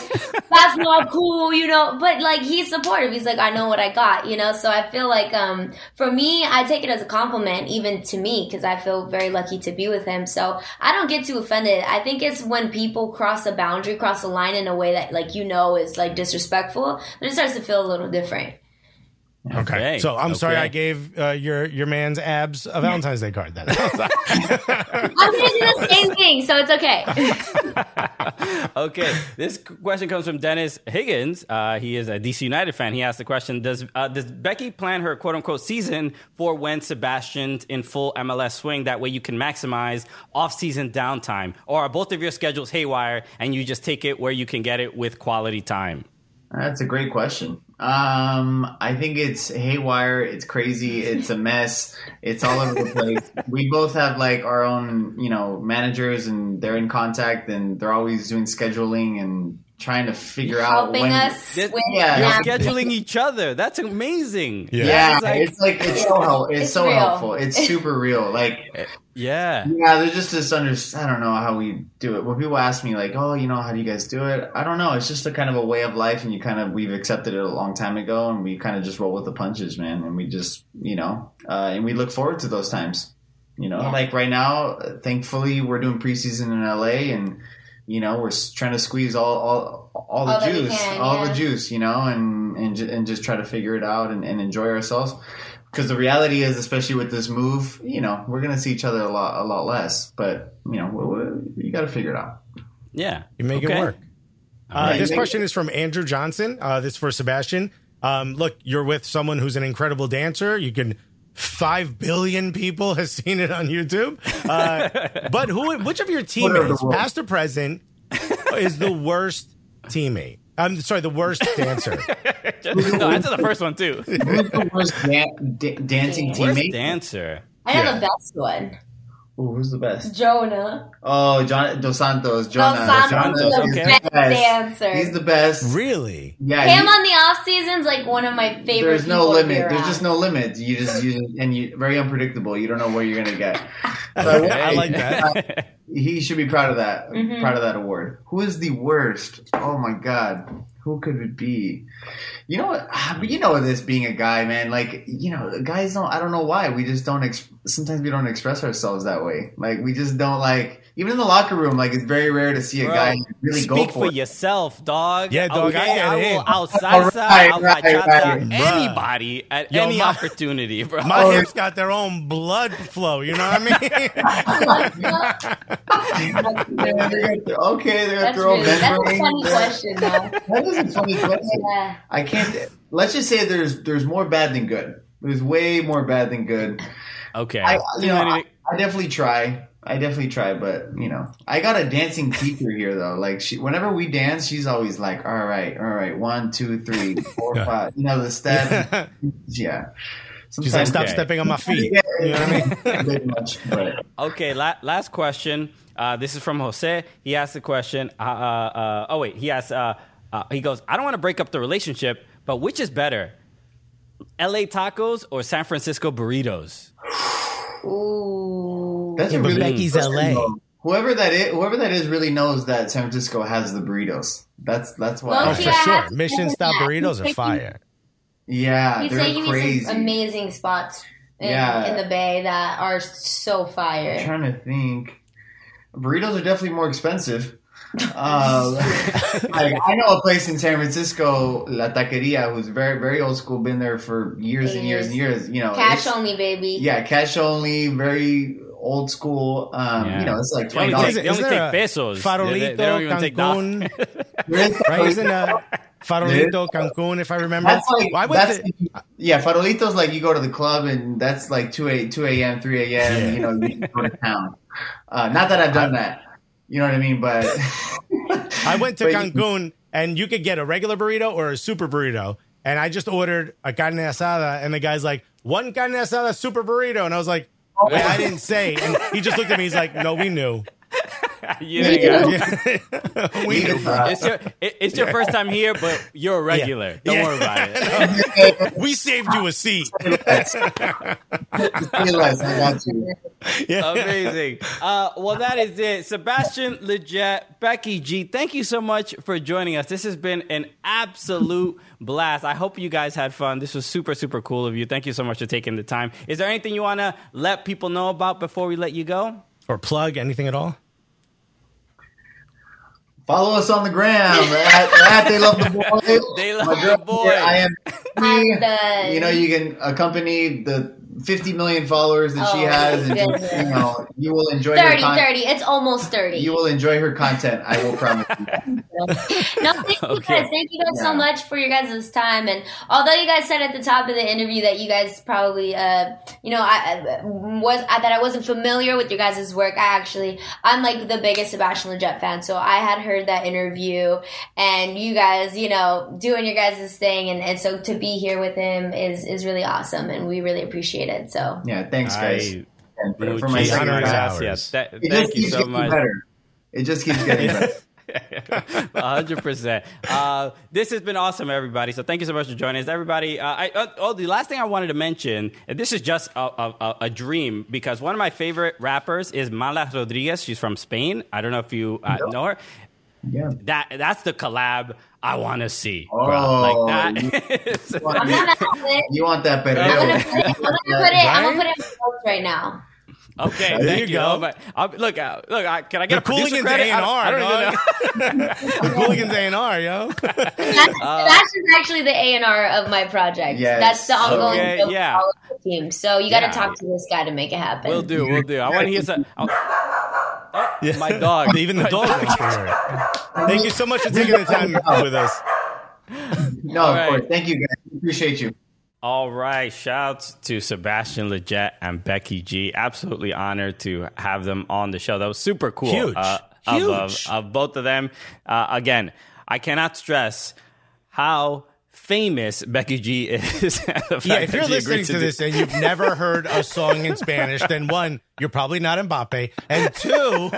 "That's not cool," you know. But like he's supportive. He's like, "I know what I got," you know. So I feel like um for me, I take it as a compliment, even to me, because I feel very lucky to be with him. So I don't get too offended. I think it's when people cross a boundary, cross a line in a way that like you know is like disrespectful, that it starts to feel a little different. Okay. Okay. So I'm sorry I gave uh, your your man's abs a Valentine's Day card then. <laughs> I'm gonna do the same thing, so it's okay. <laughs> okay, this question comes from Dennis Higgins. Uh, he is a DC United fan. He asked the question: Does uh, does Becky plan her quote unquote season for when Sebastian's in full MLS swing? That way you can maximize off season downtime, or are both of your schedules haywire and you just take it where you can get it with quality time? That's a great question. Um, I think it's haywire. It's crazy. It's a mess. It's all over the <laughs> place. we both have like our own, you know, managers, and they're in contact, and they're always doing scheduling and trying to figure out Helping when. us This- Yeah. You're scheduling each other. That's amazing. Yeah. Yeah, It's like- it's like it's so help. It's, It's so real. helpful. It's super real. Like yeah. Yeah, there's just this under. I don't know how we do it. When people ask me like, "Oh, you know, how do you guys do it?" I don't know. It's just a kind of a way of life, and you kind of we've accepted it a long time ago, and we kind of just roll with the punches, man. And we just, you know, uh, and we look forward to those times. You know, Yeah. like right now, uh, thankfully, we're doing preseason in LA, and you know, we're trying to squeeze all all all, all the All juice, can, all yeah. the juice, you know, and and and just try to figure it out and, and enjoy ourselves. Because the reality is, especially with this move, you know, we're gonna see each other a lot, a lot less. But you know, we, we, you got to figure it out. Yeah. You make Okay. it work. Uh, right. this question is from Andrew Johnson. Uh, this is for Sebastian. Um, look, you're with someone who's an incredible dancer. You can. Five billion people has seen it on YouTube. Uh, <laughs> but who? Which of your teammates, past or present, is the worst teammate? I'm sorry, the worst <laughs> dancer. no, did the first one too. Who's the worst dan- da- dancing Worst teammate? dancer. I know Yeah. the best one. Ooh, who's the best? Jonah. Oh, John Dos Santos. Jonah. Dos Santos, Santos, the okay. best dancer. He's the best. Really? Yeah, Him he- on the off season's like one of my favorite. there's no people to be limit. There's around. just no limit. You just you and you very unpredictable. You don't know where you're gonna get. <laughs> So Okay, I like that. <laughs> he should be proud of that. Mhm. Proud of that award. Who is the worst? Oh my god. Who could it be? You know what? ah, you know this being a guy, man. Like you know, guys don't. I don't know why. We just don't. Ex- sometimes we don't express ourselves that way. Like we just don't like. Even in the locker room, like it's very rare to see a Bro, guy really go Speak for for it. yourself, dog. Yeah, dog, I Okay, get I, it. will <laughs> outside Right, side, I'll right, bachata right. Bruh. anybody at Yo, any my- opportunity, bro. My Oh, hips got their own blood flow. You know what I mean? Yeah, they got- okay, they got That's <laughs> their own really that's a funny question though. That is a funny question. Yeah. I can't. Let's just say there's there's more bad than good. There's way more bad than good. Okay. I, you know, I, I definitely try. I definitely try, but you know, I got a dancing teacher here though. Like she, whenever we dance, she's always like, "All right, all right, one, two, three, four, Yeah. five." You know the step. <laughs> yeah. She's like, stop Okay. stepping on my feet. <laughs> Yeah, You know what I mean? <laughs> much, but Okay, la- last question. Uh, this is from Jose. He asked the question. Uh, uh, uh, oh wait, he asked. Uh, he goes, "I don't want to break up the relationship, but which is better, L.A. tacos or San Francisco burritos?" Ooh. that's Yeah, a really Becky's good question, LA. though. Whoever that is, whoever that is, really knows that San Francisco has the burritos. That's that's why. Oh, Well, for sure. Mission second style that. burritos are fire. yeah, He's they're saying you crazy. need some amazing spots in, Yeah. in the Bay that are so fire. I'm fire. trying to think. Burritos are definitely more expensive. Uh, <laughs> like, I know a place in San Francisco, La Taqueria, who's very, very old school, been there for years and years and years. You know, Cash only, baby. Yeah, cash only, very old school. Um, Yeah. You know, it's like twenty dollars. they only Isn't take pesos. Farolito, they, they don't even take dollars. Cancun, <laughs> right? Isn't uh, <laughs> Farolito, Cancun, if I remember? That's like Why was that's it? yeah. Farolitos like you go to the club and that's like two a two a.m. three a.m. Yeah. You know you go to town. Uh, not that I've done that. You know what I mean? But <laughs> I went to Cancun and you could get a regular burrito or a super burrito. And I just ordered a carne asada, and the guy's like, one carne asada super burrito. And I was like, oh Wait, I didn't say. And he just looked at me. He's like, no, we knew. <laughs> You didn't got it. we knew, bro. It's your, it, it's your first time here, but you're a regular. Don't Yeah. worry about it. <laughs> We saved you a seat. <laughs> realize I got you. Yeah. Amazing. Uh, well, that is it. Sebastian Lletget, Becky G, thank you so much for joining us. This has been an absolute blast. I hope you guys had fun. This was super, super cool of you. Thank you so much for taking the time. Is there anything you want to let people know about before we let you go? Or plug anything at all? Follow us on the gram <laughs> at, at They Love the Boy. They Love My girl the Boy. I am. I'm. You know, you can accompany the 50 million followers that she Oh, has, and goodness. just, you know, you will enjoy her 30, content. 30. It's almost 30. You will enjoy her content. I will promise you. <laughs> no, thank you Okay. guys. Thank you guys Yeah. so much for your guys' time. And although you guys said at the top of the interview that you guys probably, uh, you know, I, I was I, that I wasn't familiar with your guys' work, I actually I'm like the biggest Sebastian Lletget fan. So I had heard that interview, and you guys, you know, doing your guys' thing, and, and so to be here with him is is really awesome, and we really appreciate it. So Yeah, thanks, guys. I- And for, for my Muchísimas second round, gracias. Yes. Th- it just thank you keeps so getting much. better. It just keeps getting <laughs> better. hundred percent. Uh, this has been awesome, everybody. So thank you so much for joining us, everybody. Uh, I, uh, oh, the last thing I wanted to mention, and this is just a, a, a- a dream because one of my favorite rappers is Mala Rodriguez. She's from Spain. I don't know if you uh, know her. Yeah. That that's the collab I want to see, bro. Oh, Like that. is- <laughs> I'm gonna have it. You want that better? I'm gonna put it. I'm gonna put it. I'm gonna put it in quotes right now. Okay, There thank you you. go. But I'll- look, uh, look. I, can I get The a producer Cooligans credit? A&R, I don't even know. the Cooligans A and R, yo. That's, <laughs> that's just actually the A and R of my project. Yes. That's the ongoing Okay, yeah. for all of the team. So you got to Yeah. talk to this guy to make it happen. We'll do. We'll do. I want to hear some. <laughs> Oh, my dog. <laughs> Even the dog wants to hear it. Thank you so much for taking the time with us. No, All of right. course. Thank you, guys. Appreciate you. All right. Shouts to Sebastian Lletget and Becky G. Absolutely honored to have them on the show. That was super cool. Huge. Uh, of, Huge. Of, of both of them. Uh, again, I cannot stress how famous Becky G is. <laughs> Yeah, if you're listening agreed to this and you've never heard a song in Spanish, then one, you're probably not Mbappe, and two,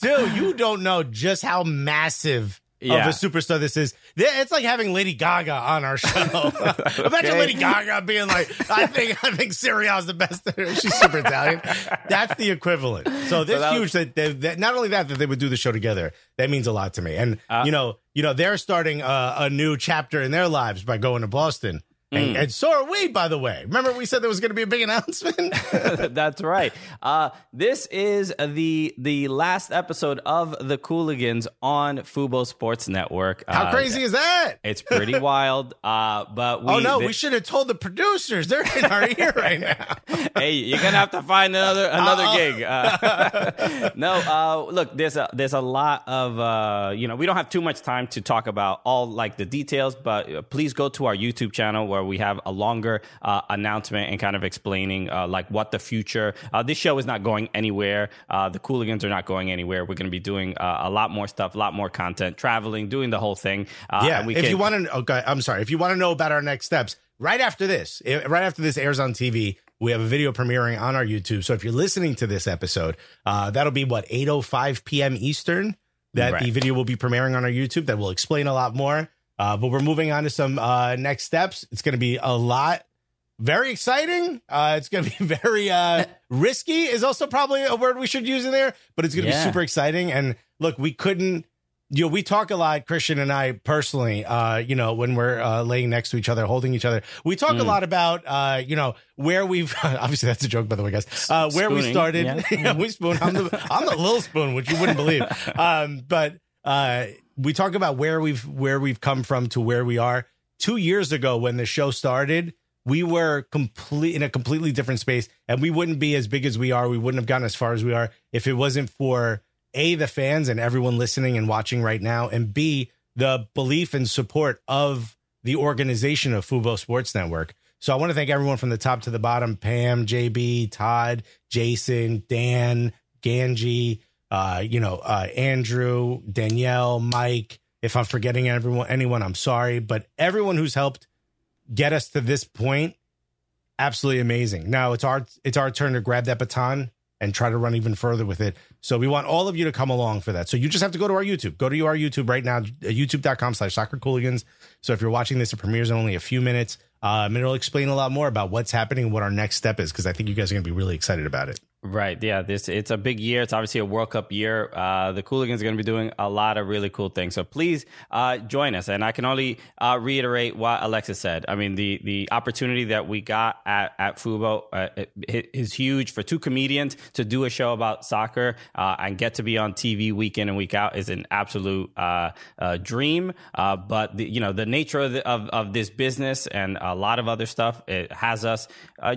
<laughs> two, you don't know just how massive Yeah. of a superstar this is. It's like having Lady Gaga on our show. <laughs> Imagine Lady Gaga being like, "I think I think Serie A's the best." <laughs> She's super Italian. That's the equivalent. So this that- huge that, they, that not only that that they would do the show together. That means a lot to me. And Uh, you know, you know, they're starting a, a new chapter in their lives by going to Boston. And, and so are we, by the way. Remember, we said there was going to be a big <laughs> announcement. <laughs> That's right. Uh, this is the the last episode of the Cooligans on Fubo Sports Network. How Uh, crazy is that? <laughs> It's pretty wild. Uh, but we, oh no, we should have told the producers. They're in our ear right now. hey, you're gonna have to find another another Uh-oh. gig. Uh, no, uh, look, there's a there's a lot of uh, you know we don't have too much time to talk about all like the details, but please go to our YouTube channel where we have a longer uh, announcement and kind of explaining uh, like what the future. Uh, this show is not going anywhere. Uh, the Cooligans are not going anywhere. We're going to be doing uh, a lot more stuff, a lot more content, traveling, doing the whole thing. Uh, yeah, we if can- you want to, okay, I'm sorry. If you want to know about our next steps, right after this, eh, right after this airs on TV, we have a video premiering on our YouTube. So if you're listening to this episode, uh, that'll be what 8:05 p.m. Eastern. That Right. the video will be premiering on our YouTube. That will explain a lot more. Uh, but we're moving on to some uh, next steps. It's going to be a lot. Very exciting. Uh, it's going to be <laughs> very uh, risky. Is also probably a word we should use in there. But it's going to Yeah. be super exciting. And look, we couldn't you know, we talk a lot, Christian and I personally, uh, you know, when we're uh, laying next to each other, holding each other, we talk Mm. a lot about, uh, you know, where we've, <laughs> obviously that's a joke, by the way, guys, uh, where we started. yeah. <laughs> Yeah, we spoon. I'm the, I'm the little spoon, which you wouldn't believe. Um, but, uh, we talk about where we've, where we've come from to where we are. Two years ago, when the show started, we were complete in a completely different space and we wouldn't be as big as we are. We wouldn't have gotten as far as we are if it wasn't for a the fans and everyone listening and watching right now, and b the belief and support of the organization of Fubo Sports Network. So I want to thank everyone from the top to the bottom: Pam, JB, Todd, Jason, Dan, Ganji, uh, you know, uh, Andrew, Danielle, Mike. If I'm forgetting everyone, anyone, I'm sorry, but everyone who's helped get us to this point, absolutely amazing. Now it's our it's our turn to grab that baton and try to run even further with it. So we want all of you to come along for that. So you just have to go to our YouTube. Go to our YouTube right now, youtube.com slash soccer cooligans. So if you're watching this, it premieres in only a few minutes. Um, and it'll explain a lot more about what's happening and what our next step is, because I think you guys are going to be really excited about it. Right. Yeah. This it's a big year. It's obviously a World Cup year. Uh, the Cooligans are going to be doing a lot of really cool things. So please uh, join us. And I can only uh, reiterate what Alexis said. I mean, the the opportunity that we got at at Fubo uh, it- is huge for two comedians to do a show about soccer uh, and get to be on TV week in and week out is an absolute uh, dream. But the, you know the nature of, the, of of this business and a lot of other stuff it has us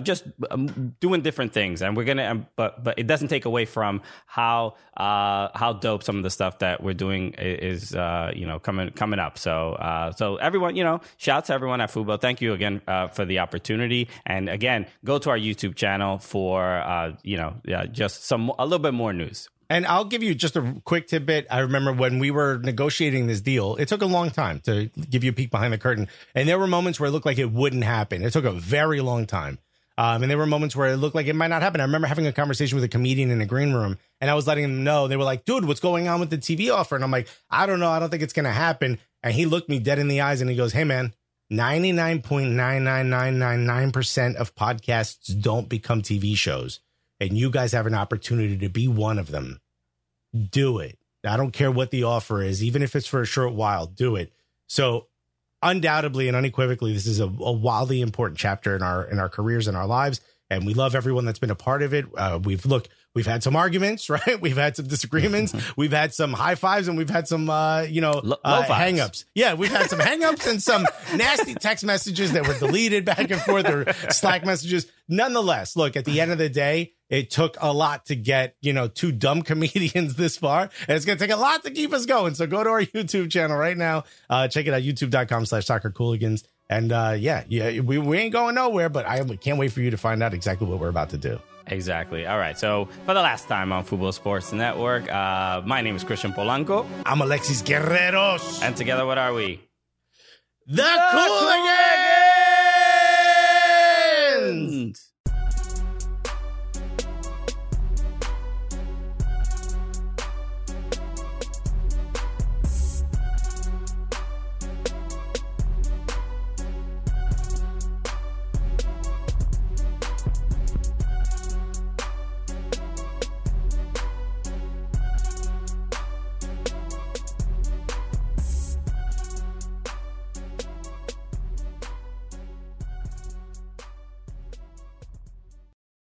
just um, doing different things, and we're gonna. But but it doesn't take away from how uh, how dope some of the stuff that we're doing is uh, you know coming coming up. So uh, so everyone you know shout out to everyone at Fubo. Thank you again uh, for the opportunity, and again go to our YouTube channel for uh, you know just some a little bit more news. And I'll give you just a quick tidbit. I remember when we were negotiating this deal, it took a long time to give you a peek behind the curtain. And there were moments where it looked like it wouldn't happen. It took a very long time. Um, and there were moments where it looked like it might not happen. I remember having a conversation with a comedian in a green room and I was letting them know. They were like, dude, what's going on with the TV offer? And I'm like, I don't know. I don't think it's going to happen. And he looked me dead in the eyes and he goes, Hey, man, 99.99999% of podcasts don't become TV shows. And you guys have an opportunity to be one of them. Do it. I don't care what the offer is, even if it's for a short while, do it. So undoubtedly and unequivocally, this is a, a wildly important chapter in our in our careers and our lives. and we love everyone that's been a part of it. Uh, we've look, we've had some arguments, <laughs> right? We've had some disagreements. <laughs> we've had some high fives, and we've had some, uh, you know, Lo- uh, hangups. Yeah, we've had some hangups and some <laughs> nasty text messages that were deleted back and forth or Slack messages. Nonetheless, look, at the end of the day, it took a lot to get, you know, two dumb <laughs> comedians this far. And it's going to take a lot to keep us going. So go to our YouTube channel right now. Uh, check it out, youtube.com slash soccer cooligans. And uh, yeah, yeah, we, we ain't going nowhere, but I can't wait for you to find out exactly what we're about to do. Exactly. All right. So for the last time on Fubo Sports Network, uh, my name is Christian Polanco, I'm Alexis Guerreros. and together, what are we? The, Cooligans!